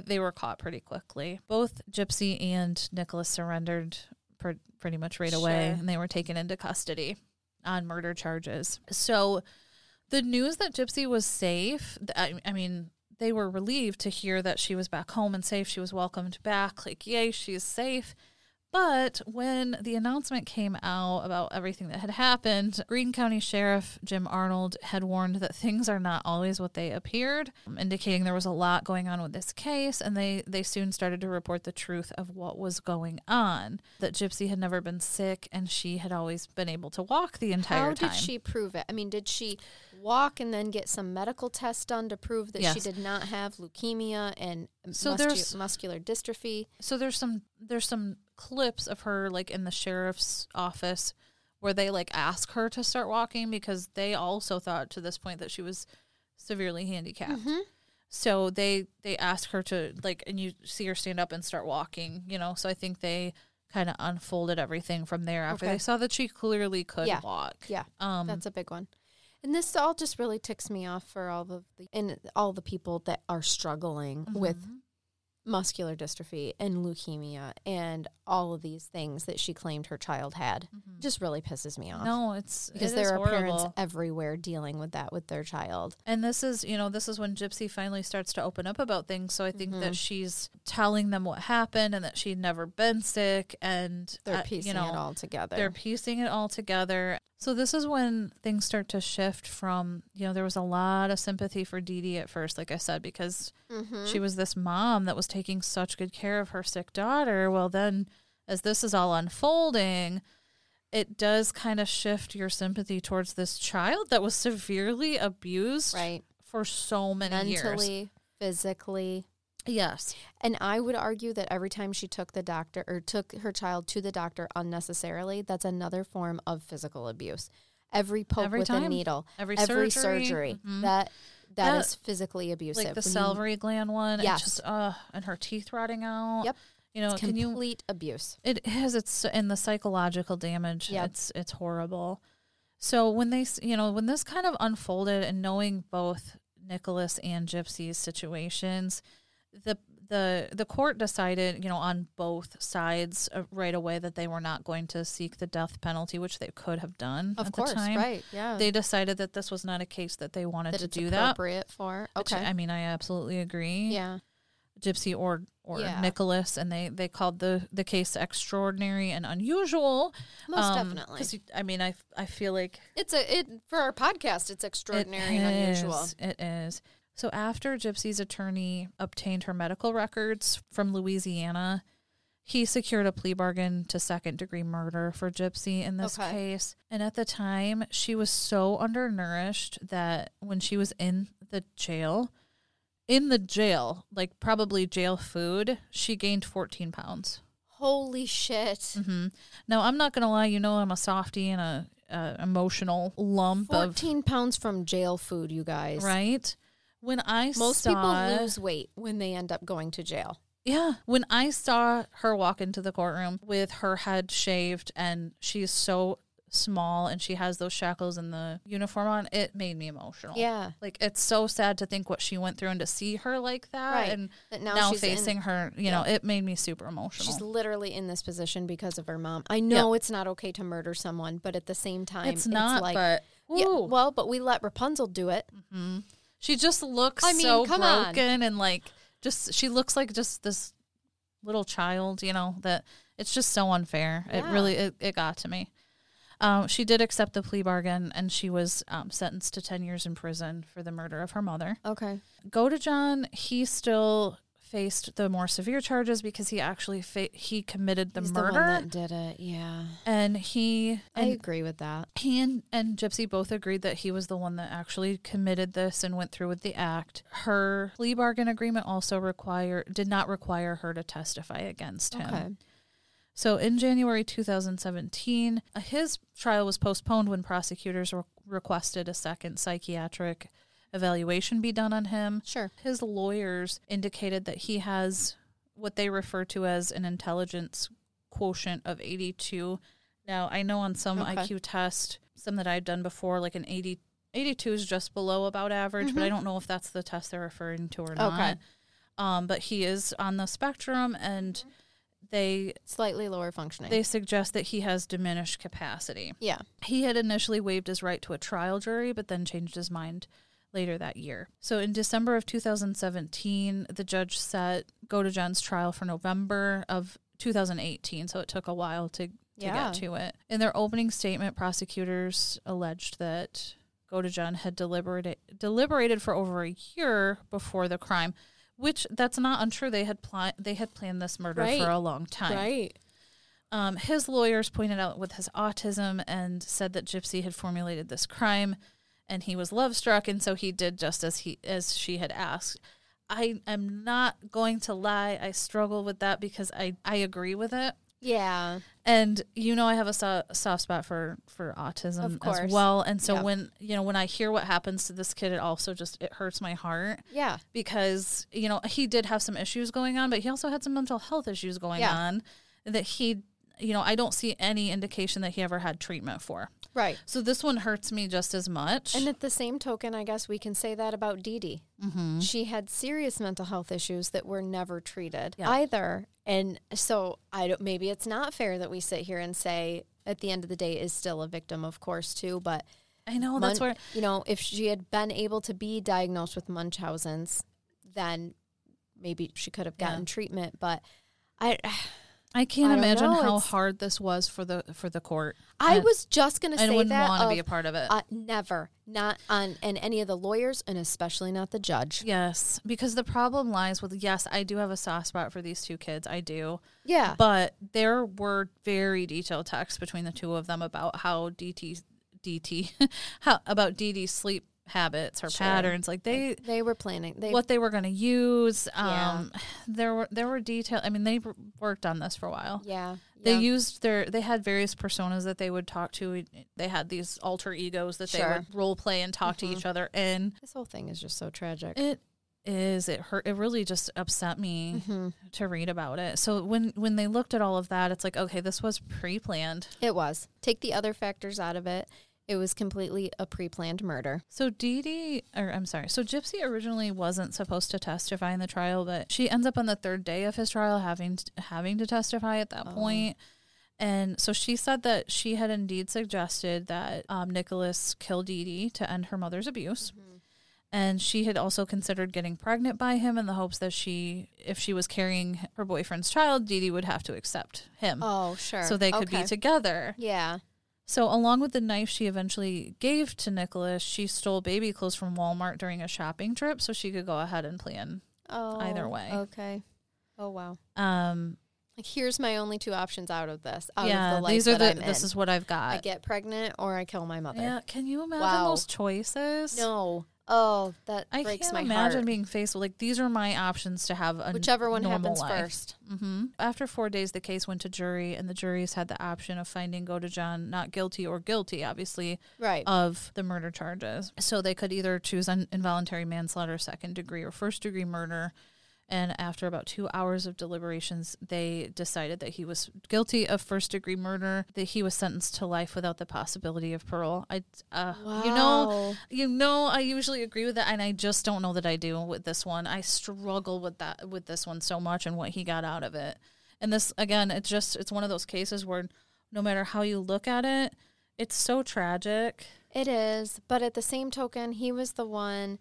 they were caught pretty quickly. Both Gypsy and Nicholas surrendered pr- pretty much right away, Sure. and they were taken into custody on murder charges. So the news that Gypsy was safe, I, I mean, they were relieved to hear that she was back home and safe. She was welcomed back. Like, yay, she's safe. But when the announcement came out about everything that had happened, Greene County Sheriff Jim Arnold had warned that things are not always what they appeared, um, indicating there was a lot going on with this case, and they, they soon started to report the truth of what was going on. That Gypsy had never been sick and she had always been able to walk the entire How time. How did she prove it? I mean, did she walk and then get some medical tests done to prove that she did not have leukemia and So muscu- there's- muscular dystrophy? so there's some there's some clips of her like in the sheriff's office where they like ask her to start walking because they also thought to this point that she was severely handicapped. Mm-hmm. So they they ask her to like and you see her stand up and start walking, you know. So I think they kind of unfolded everything from there after Okay. they saw that she clearly could Yeah. walk. Yeah, Um that's a big one. And this all just really ticks me off for all the, the and all the people that are struggling with mhm. muscular dystrophy and leukemia and all of these things that she claimed her child had. Mhm. Just really pisses me off. No, it's because it there are parents everywhere dealing with that with their child. And this is, you know, this is when Gypsy finally starts to open up about things. So I think Mhm. that she's telling them what happened and that she'd never been sick and They're uh, piecing you know, it all together. They're piecing it all together. So this is when things start to shift from, you know, there was a lot of sympathy for Dee Dee at first, like I said, because Mhm. she was this mom that was taking such good care of her sick daughter. Well, then as this is all unfolding, it does kind of shift your sympathy towards this child that was severely abused right. for so many years. Mentally, physically. Yes. And I would argue that every time she took the doctor or took her child to the doctor unnecessarily, that's another form of physical abuse. Every poke Every with a needle, Every, every surgery, surgery, Mhm. that that Yeah. is physically abusive. like the When you- salivary gland one. Yes. It just uh and her teeth rotting out. Yep. You know, it's can you complete abuse. It is. It's and the psychological damage. Yep. It's it's horrible. So when they, you know, when this kind of unfolded, and knowing both Nicholas and Gypsy's situations, the the the court decided, you know, on both sides uh, right away that they were not going to seek the death penalty, which they could have done Of at course, the time. right? Yeah, They decided that this was not a case that they wanted that to do that. appropriate for. which, Okay, I mean, I absolutely agree. yeah, Gypsy or or Yeah. Nicholas, and they they called the the case extraordinary and unusual. most Um, definitely. 'cause you- I mean, I I feel like It's a it for our podcast. It's it extraordinary and unusual. It is. So after Gypsy's attorney obtained her medical records from Louisiana, he secured a plea bargain to second degree murder for Gypsy in this Okay. case. And at the time, she was so undernourished that when she was in the jail, in the jail, like probably jail food, she gained 14 pounds. Holy shit! hmm Now, I'm not going to lie, you know, I'm a softie and a, a emotional lump of Fourteen pounds from jail food, you guys. right? When I Most saw, people lose weight when they end up going to jail. Yeah. When I saw her walk into the courtroom with her head shaved and she's so small and she has those shackles and the uniform on, it made me emotional. Yeah. Like it's so sad to think what she went through and to see her like that Right. and That now now, she's in- facing her, you know, it made me super emotional. She's literally in this position because of her mom. I know it's not okay to murder someone, but at the same time, it's not, like, but yeah, well, but we let Rapunzel do it. Mm-hmm. She just looks I mean, so come on. and like just she looks like just this little child, you know, that it's just so unfair. It really it, it got to me. Um, she did accept the plea bargain and she was um, sentenced to 10 years in prison for the murder of her mother. Okay. Godejohn, he still faced the more severe charges because he actually fa- he committed the He's murder the one that did it. Yeah. and he I agree with that. he and, and Gypsy both agreed that he was the one that actually committed this and went through with the act. Her plea bargain agreement also require did not require her to testify against him. Okay. So in January 2017, uh, his trial was postponed when prosecutors re- requested a second psychiatric evaluation be done on him. Sure. His lawyers indicated that he has what they refer to as an intelligence quotient of 82. Now, I know on some Okay. IQ test, some that I've done before, like an 80, 82 is just below about average, but I don't know if that's the test they're referring to or not. Mm-hmm. Okay. Um, but he is on the spectrum, and they Slightly lower functioning. they suggest that he has diminished capacity. yeah. He had initially waived his right to a trial jury, but then changed his mind later that year. So in December of 2017, the judge set Godejohn's trial for November of 2018. So it took a while to, to Yeah. get to it. In their opening statement, prosecutors alleged that Godejohn had deliberated deliberated for over a year before the crime, which that's not untrue. They had pl- they had planned this murder Right. for a long time. Right. Um, his lawyers pointed out with his autism and said that Gypsy had formulated this crime, and he was love struck, and so he did just as he as she had asked. I am not going to lie; I struggle with that because I I agree with it, Yeah. and you know I have a so- soft spot for for autism as well, and so Yep. when you know when I hear what happens to this kid, it also just it hurts my heart Yeah. because you know he did have some issues going on, but he also had some mental health issues going Yeah. on that he, you know, I don't see any indication that he ever had treatment for. Right. So this one hurts me just as much. And at the same token, I guess we can say that about Dee Dee. mm-hmm. She had serious mental health issues that were never treated Yeah. either. And so I don't, maybe it's not fair that we sit here and say at the end of the day is still a victim, of course, too. But I know that's Mun- where you know, if she had been able to be diagnosed with Munchausen's, then maybe she could have gotten Yeah. treatment. But I, I can't I imagine know, how hard this was for the for the court. I And was just gonna I say wouldn't that want to be a part of it. uh, never, not on and any of the lawyers, and especially not the judge. yes, because the problem lies with yes, I do have a soft spot for these two kids. I do. Yeah, But there were very detailed texts between the two of them about how Dee Dee how about Dee's sleep habits, her Sure. patterns, like they they were planning. They what they were going to use. Yeah. Um, there were there were detail. I mean, they worked on this for a while. yeah, They yeah. used their they had various personas that they would talk to. They had these alter egos that Sure. Mm-hmm. they would role play and talk to each other in. this whole thing is just so tragic. It is it hurt it really just upset me Mhm. to read about it. So when when they looked at all of that, it's like okay, this was pre-planned. It was take the other factors out of it. It was completely a pre-planned murder. So Dee Dee, or I'm sorry, so Gypsy originally wasn't supposed to testify in the trial, but she ends up on the third day of his trial having having to testify at that Oh. point. And so she said that she had indeed suggested that um, Nicholas kill Dee Dee to end her mother's abuse. And she had also considered getting pregnant by him in the hopes that she, if she was carrying her boyfriend's child, Dee Dee would have to accept him. Oh, sure. so they could Okay. be together. Yeah. So, along with the knife she eventually gave to Nicholas, she stole baby clothes from Walmart during a shopping trip so she could go ahead and plan. Oh, Either way. Okay. Oh wow. Um, Like here's my only two options out of this. Out yeah, of the these are the. This is what I've got. I get pregnant or I kill my mother. Yeah, can you imagine Wow. those choices? No. Oh, that I breaks can't my imagine heart. being faced with like these are my options to have a Whichever one happens life. first. hmm After four days, the case went to jury, and the juries had the option of finding Godejohn not guilty or guilty, obviously, Right. of the murder charges. So they could either choose un- involuntary manslaughter, second degree, or first degree murder. And after about two hours of deliberations, they decided that he was guilty of first degree murder. That he was sentenced to life without the possibility of parole. I, uh, you know, you know, I usually agree with that, and I just don't know that I do with this one. I struggle with that with this one so much and what he got out of it. And this again, it's just it's one of those cases where no matter how you look at it, it's so tragic. It is, but at the same token, he was the one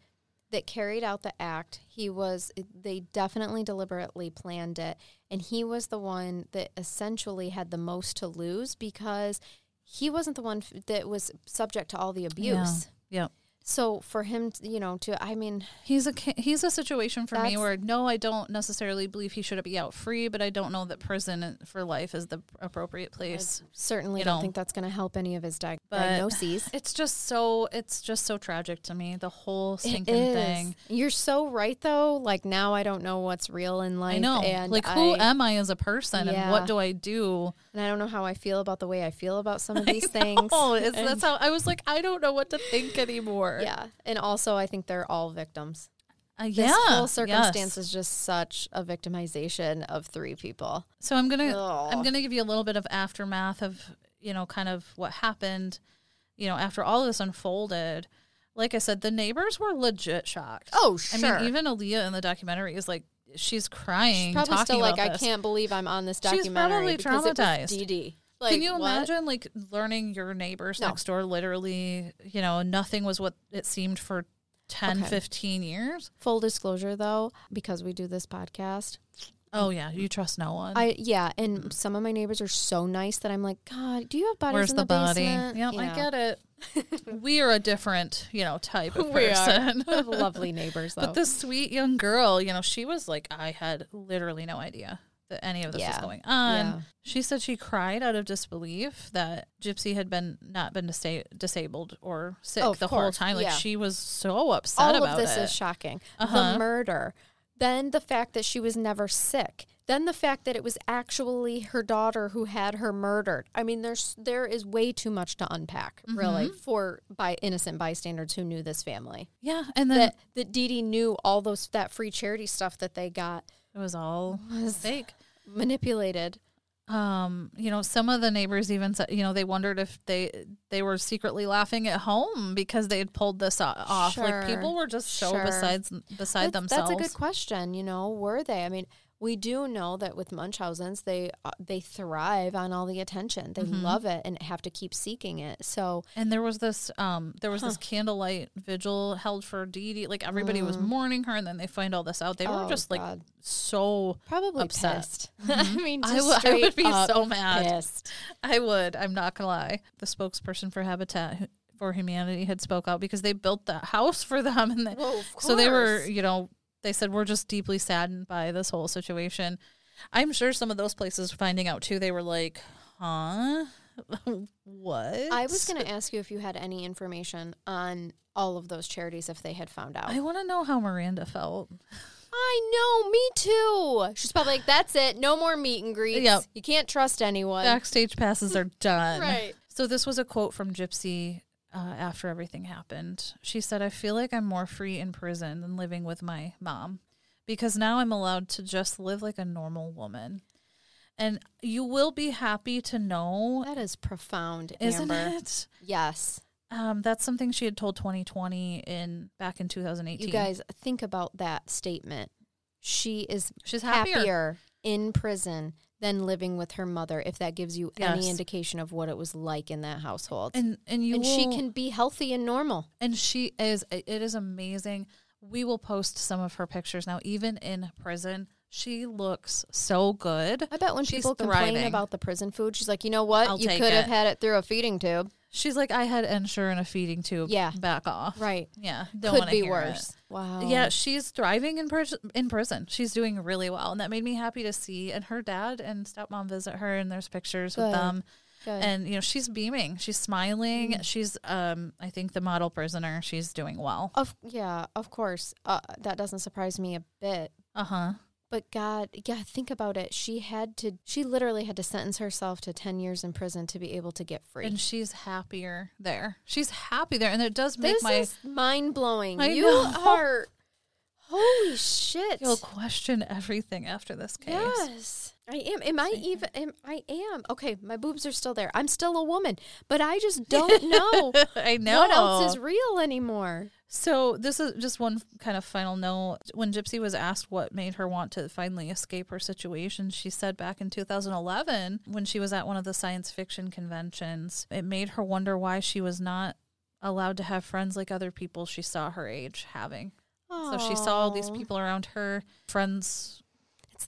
that carried out the act. He was they definitely deliberately planned it, and he was the one that essentially had the most to lose because he wasn't the one f- that was subject to all the abuse. Yep. So for him, to, you know, to I mean, He's a he's a situation for me where no, I don't necessarily believe he should be out free, but I don't know that prison for life is the appropriate place. certainly You don't know. think that's going to help any of his di- diagnoses. It's just so it's just so tragic to me the whole thing. You're so right, though. Like now, I don't know what's real in life. I know. and like who I, am I as a person and what do I do? and I don't know how I feel about the way I feel about some of these things. Oh, it's, that's how I was like I don't know what to think anymore. Yeah, and also I think they're all victims. Uh, This yeah. whole circumstance yes. is just such a victimization of three people. So I'm gonna Ugh. I'm gonna give you a little bit of aftermath of you know kind of what happened, you know after all this unfolded. Like I said, the neighbors were legit shocked. Oh, sure. I mean, even Aaliyah in the documentary is like she's crying, probably talking still like I this. can't believe I'm on this documentary. She's probably because it was traumatized. Dee. Like, Can you what? imagine like learning your neighbors No. next door literally, you know, nothing was what it seemed for 10, Okay. 15 years? Full disclosure, though, because we do this podcast, Oh yeah, you trust no one. I yeah, and some of my neighbors are so nice that I'm like, God, do you have bodies Where's in the, the, body? basement? Yep, You I get it. we are a different, you know, type of We person. We have lovely neighbors, though. But this sweet young girl, you know, she was like, I had literally no idea that any of this was going on. Yeah. She said she cried out of disbelief that Gypsy had been not been disa- disabled or sick Oh, the whole time. Like Yeah. she was so upset all about of this it. is shocking. Uh-huh. The murder, then the fact that she was never sick, then the fact that it was actually her daughter who had her murdered. I mean, there's there is way too much to unpack, really, Mm-hmm. for by innocent bystanders who knew this family. yeah, and then That that Dee Dee knew all those that free charity stuff that they got it was all was fake. manipulated. um you know some of the neighbors even said you know they wondered if they they were secretly laughing at home because they had pulled this off Sure. like people were just so Sure. besides beside That's- themselves That's a good question. You know, were they? I mean, we do know that with Munchausen's, they uh, they thrive on all the attention. They Mm-hmm. love it and have to keep seeking it. So and there was this um there was this candlelight vigil held for Dee Dee like everybody was mourning her and then they find all this out they were Mm. Oh, just like God. so probably upset. pissed. I mean, I w- I would be so mad. Pissed. I would. I'm not gonna lie. The spokesperson for Habitat for Humanity had spoke out because they built that house for them, and they, Well, so they were, you know, they said we're just deeply saddened by this whole situation. I'm sure some of those places finding out too, they were like, "Huh, what?" I was going to ask you if you had any information on all of those charities if they had found out. I want to know how Miranda felt. I know, me too. She's probably like, "That's it. No more meet and greets. Yep. You can't trust anyone." Backstage passes are done. Right. So this was a quote from Gypsy uh, after everything happened. She said, "I feel like I'm more free in prison than living with my mom, because now I'm allowed to just live like a normal woman." And you will be happy to know, That is profound, isn't Amber. it? Yes. Um, that's something she had told 20/20 in back in 2018. You guys think about that statement. She is She's happier. happier, in prison than living with her mother if that gives you any indication of what it was like in that household. and and you and she can be healthy and normal. and she is it is amazing we will post some of her pictures now even in prison she looks so good I bet when She's people complain thriving. about the prison food, she's like, you know what? I'll you could have had it through a feeding tube. She's like i had ensure in a feeding tube Yeah. back off Right. yeah don't could be worse. it. Wow. yeah she's thriving in, in prison she's doing really well and that made me happy to see and her dad and stepmom visit her and there's pictures with them Good. and you know she's beaming she's smiling Mm. she's um i think the model prisoner she's doing well of yeah, of course. Uh, that doesn't surprise me a bit. uh-huh But God, yeah, think about it. She had to. She literally had to sentence herself to ten years in prison to be able to get free. and she's happier there. She's happy there, and it does make this my mind blowing. I You know. are. Holy shit. You'll question everything after this case. Yes. I am. Am I even? Am, I am. Okay, my boobs are still there. I'm still a woman, but I just don't know I know. what else is real anymore. So this is just one kind of final note. When Gypsy was asked what made her want to finally escape her situation, she said back in 2011 when she was at one of the science fiction conventions, it made her wonder why she was not allowed to have friends like other people she saw her age having. So she saw all these people around her, friends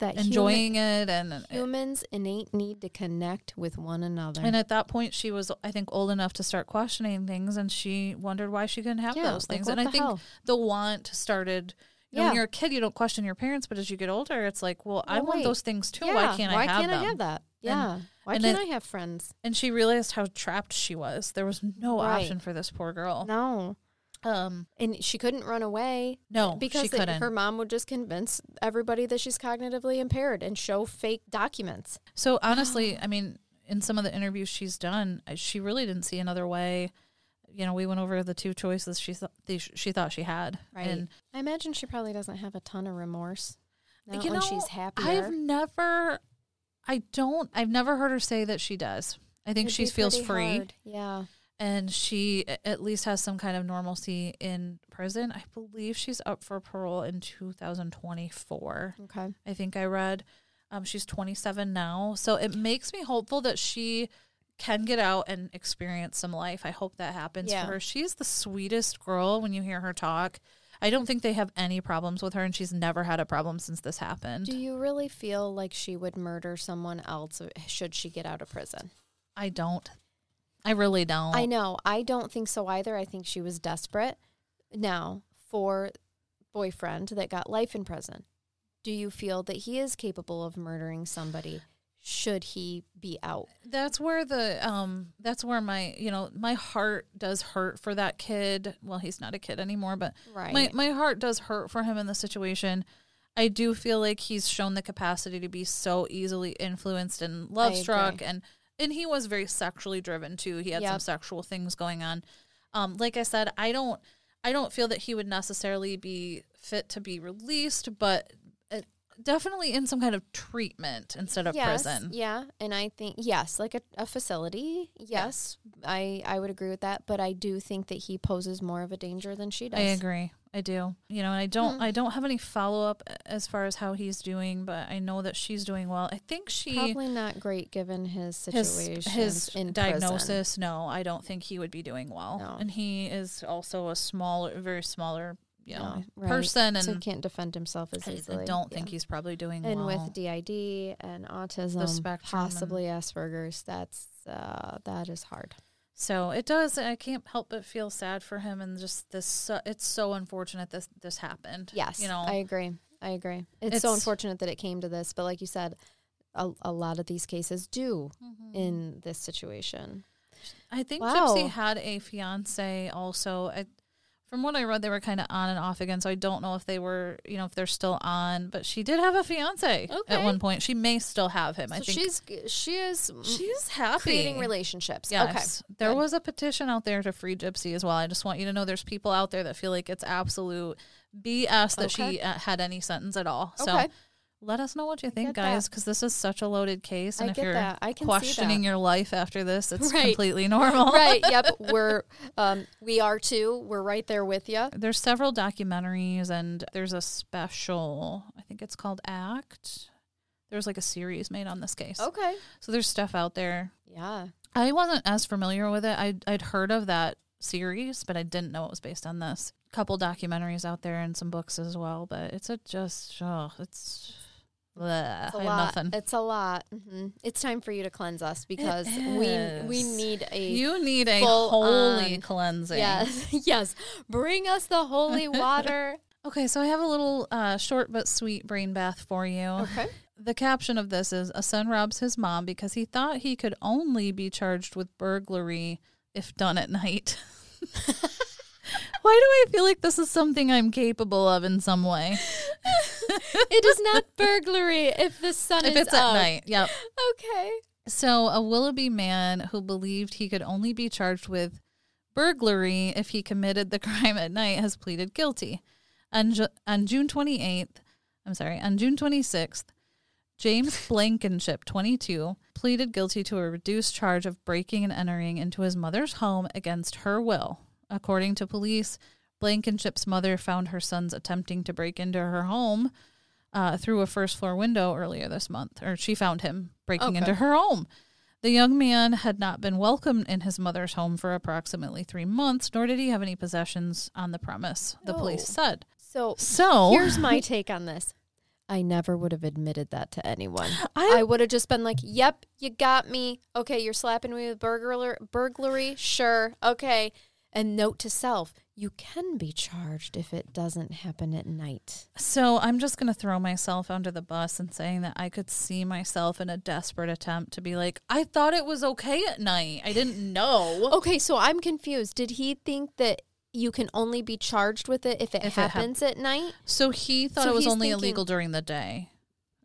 It's that enjoying it and human, humans innate need to connect with one another. and at that point she was I think old enough to start questioning things and she wondered why she couldn't have Yeah, those things. what and I think hell? the want started you know, when you're a kid, you don't question your parents, but as you get older, it's like, well, I Well, want those things too. yeah, Why can't I have can't them? I have that? Yeah. why and can't it- I have friends? And she realized how trapped she was. There was no Right. option for this poor girl. No. Um, And she couldn't run away no, because her mom would just convince everybody that she's cognitively impaired and show fake documents. So honestly, I mean, in some of the interviews she's done, she really didn't see another way. You know, we went over the two choices she thought she thought she had, and I imagine she probably doesn't have a ton of remorse. Not you when know, she's happier. I've never, I don't, I've never heard her say that she does. I think It'd she feels free, hard. Yeah. And she at least has some kind of normalcy in prison. I believe she's up for parole in 2024. Okay. I think I read. Um, she's 27 now, so it makes me hopeful that she can get out and experience some life. I hope that happens Yeah. for her. She's the sweetest girl when you hear her talk. I don't think they have any problems with her, and she's never had a problem since this happened. Do you really feel like she would murder someone else should she get out of prison? I don't. I really don't. I know. I don't think so either. I think she was desperate. Now, for boyfriend that got life in prison, do you feel that he is capable of murdering somebody should he be out? That's where the um that's where my you know my heart does hurt for that kid. Well, he's not a kid anymore, but Right. my my heart does hurt for him in the situation. I do feel like he's shown the capacity to be so easily influenced and love struck and and he was very sexually driven too. He had some sexual things going on. Um like I said, I don't I don't feel that he would necessarily be fit to be released, but uh, definitely in some kind of treatment instead of yes, prison. Yeah, and I think yes, like a, a facility. Yes, I I would agree with that, but I do think that he poses more of a danger than she does. I agree. I do. You know, and I don't Hmm. I don't have any follow up as far as how he's doing, but I know that she's doing well. I think she Probably not great given his his situation. his prison. diagnosis, no, I don't think he would be doing well. No. And he is also a smaller very smaller, you know, No, right. person and so he can't defend himself as I, easily. I don't Yeah. think he's probably doing well. and well. with DID and autism, spectrum and- possibly Asperger's. That's uh, that is hard. So it does. I can't help but feel sad for him, and just this. So, it's so unfortunate this this happened. Yes, you know, I agree. I agree. It's, so unfortunate that it came to this, but like you said, a, a lot of these cases do Mm-hmm. in this situation. I think Wow. Gypsy had a fiance also. I, from what I read, they were kind of on and off again. So I don't know if they were, you know, if they're still on. But she did have a fiance at one point. She may still have him. I think she's she is she's happy creating relationships. Yes. Okay, There good. was a petition out there to free Gypsy as well. I just want you to know there's people out there that feel like it's absolute BS that Okay. she had any sentence at all. So Okay. Let us know what you think, guys, because this is such a loaded case. And I if get you're that. I can questioning your life after this, it's Right. completely normal. right. Yep. We're um, we are too. We're right there with you. There's several documentaries, and there's a special, I think it's called Act. There's like a series made on this case. Okay. So there's stuff out there. Yeah. I wasn't as familiar with it. I'd, I'd heard of that series, but I didn't know it was based on this. Couple documentaries out there and some books as well, but it's a just, oh, it's, bleh, It's a I lot. nothing. It's a lot. hmm It's time for you to cleanse us because we we need a You need a holy on- cleansing. yes yes. Bring us the holy water. Okay, so I have a little uh, short but sweet brain bath for you. okay. The caption of this is A son robs his mom because he thought he could only be charged with burglary if done at night. Why do I feel like this is something I'm capable of in some way? It is not burglary if the sun if is it's at up. night. Yep. Okay. So, a Willoughby man who believed he could only be charged with burglary if he committed the crime at night has pleaded guilty. On, Ju- on June 28th, I'm sorry, on June 26th, James Blankenship, 22, pleaded guilty to a reduced charge of breaking and entering into his mother's home against her will. According to police, Blankenship's mother found her sons attempting to break into her home uh, through a first floor window earlier this month, or she found him breaking Okay. into her home. The young man had not been welcomed in his mother's home for approximately three months, nor did he have any possessions on the premise, the police Oh. said. So So here's my take on this. I never would have admitted that to anyone. I- I, would have just been like, "Yep, you got me. Okay, you're slapping me with burglar burglary. Sure. Okay." And note to self, you can be charged if it doesn't happen at night. So I'm just going to throw myself under the bus and saying that I could see myself in a desperate attempt to be like, I thought it was okay at night. I didn't know. Okay, so I'm confused. Did he think that you can only be charged with it if it If it hap- happens at night? So he thought So it was only thinking- illegal during the day,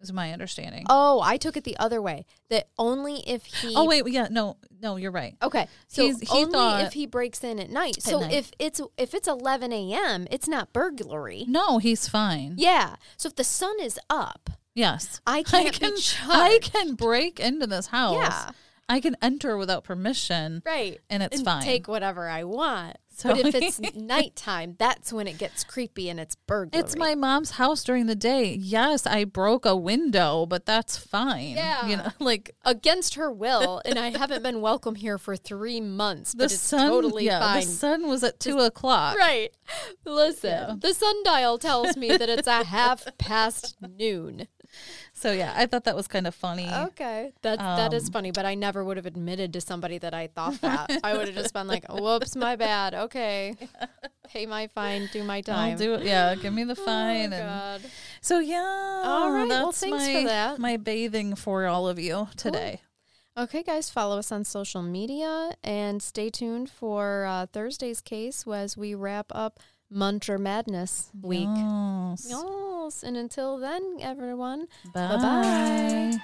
is my understanding. Oh, I took it the other way. That only if he Oh, wait, yeah, no, no, you're right. Okay, so He's- he only thought- if he breaks in at night. so night. if it's if it's 11 a.m., it's not burglary. No, he's fine. Yeah. So if the sun is up, Yes. I can, be I can break into this house. Yeah. I can enter without permission. right, And it's and fine. take whatever I want. So- but if it's nighttime, that's when it gets creepy and it's burglary. It's my mom's house during the day. Yes, I broke a window, but that's fine. Yeah. You know, like against her will, and I haven't been welcome here for three months. the it's sun totally yeah, fine. The sun was at two o'clock. Right. Listen, Yeah. the sundial tells me that it's a half past noon. So yeah, I thought that was kind of funny. Okay, that that is Um, funny, but I never would have admitted to somebody that I thought that. I would have just been like, "Whoops, my bad. Okay, pay my fine, do my time." I'll do it. Yeah, give me the Oh, fine. and God. so yeah, All right, well, thanks for that. My bathing for all of you today. Okay, guys, follow us on social media and stay tuned for uh, Thursday's case as we wrap up Muncher Madness week. Yes. Yes, and until then, everyone, Bye-bye.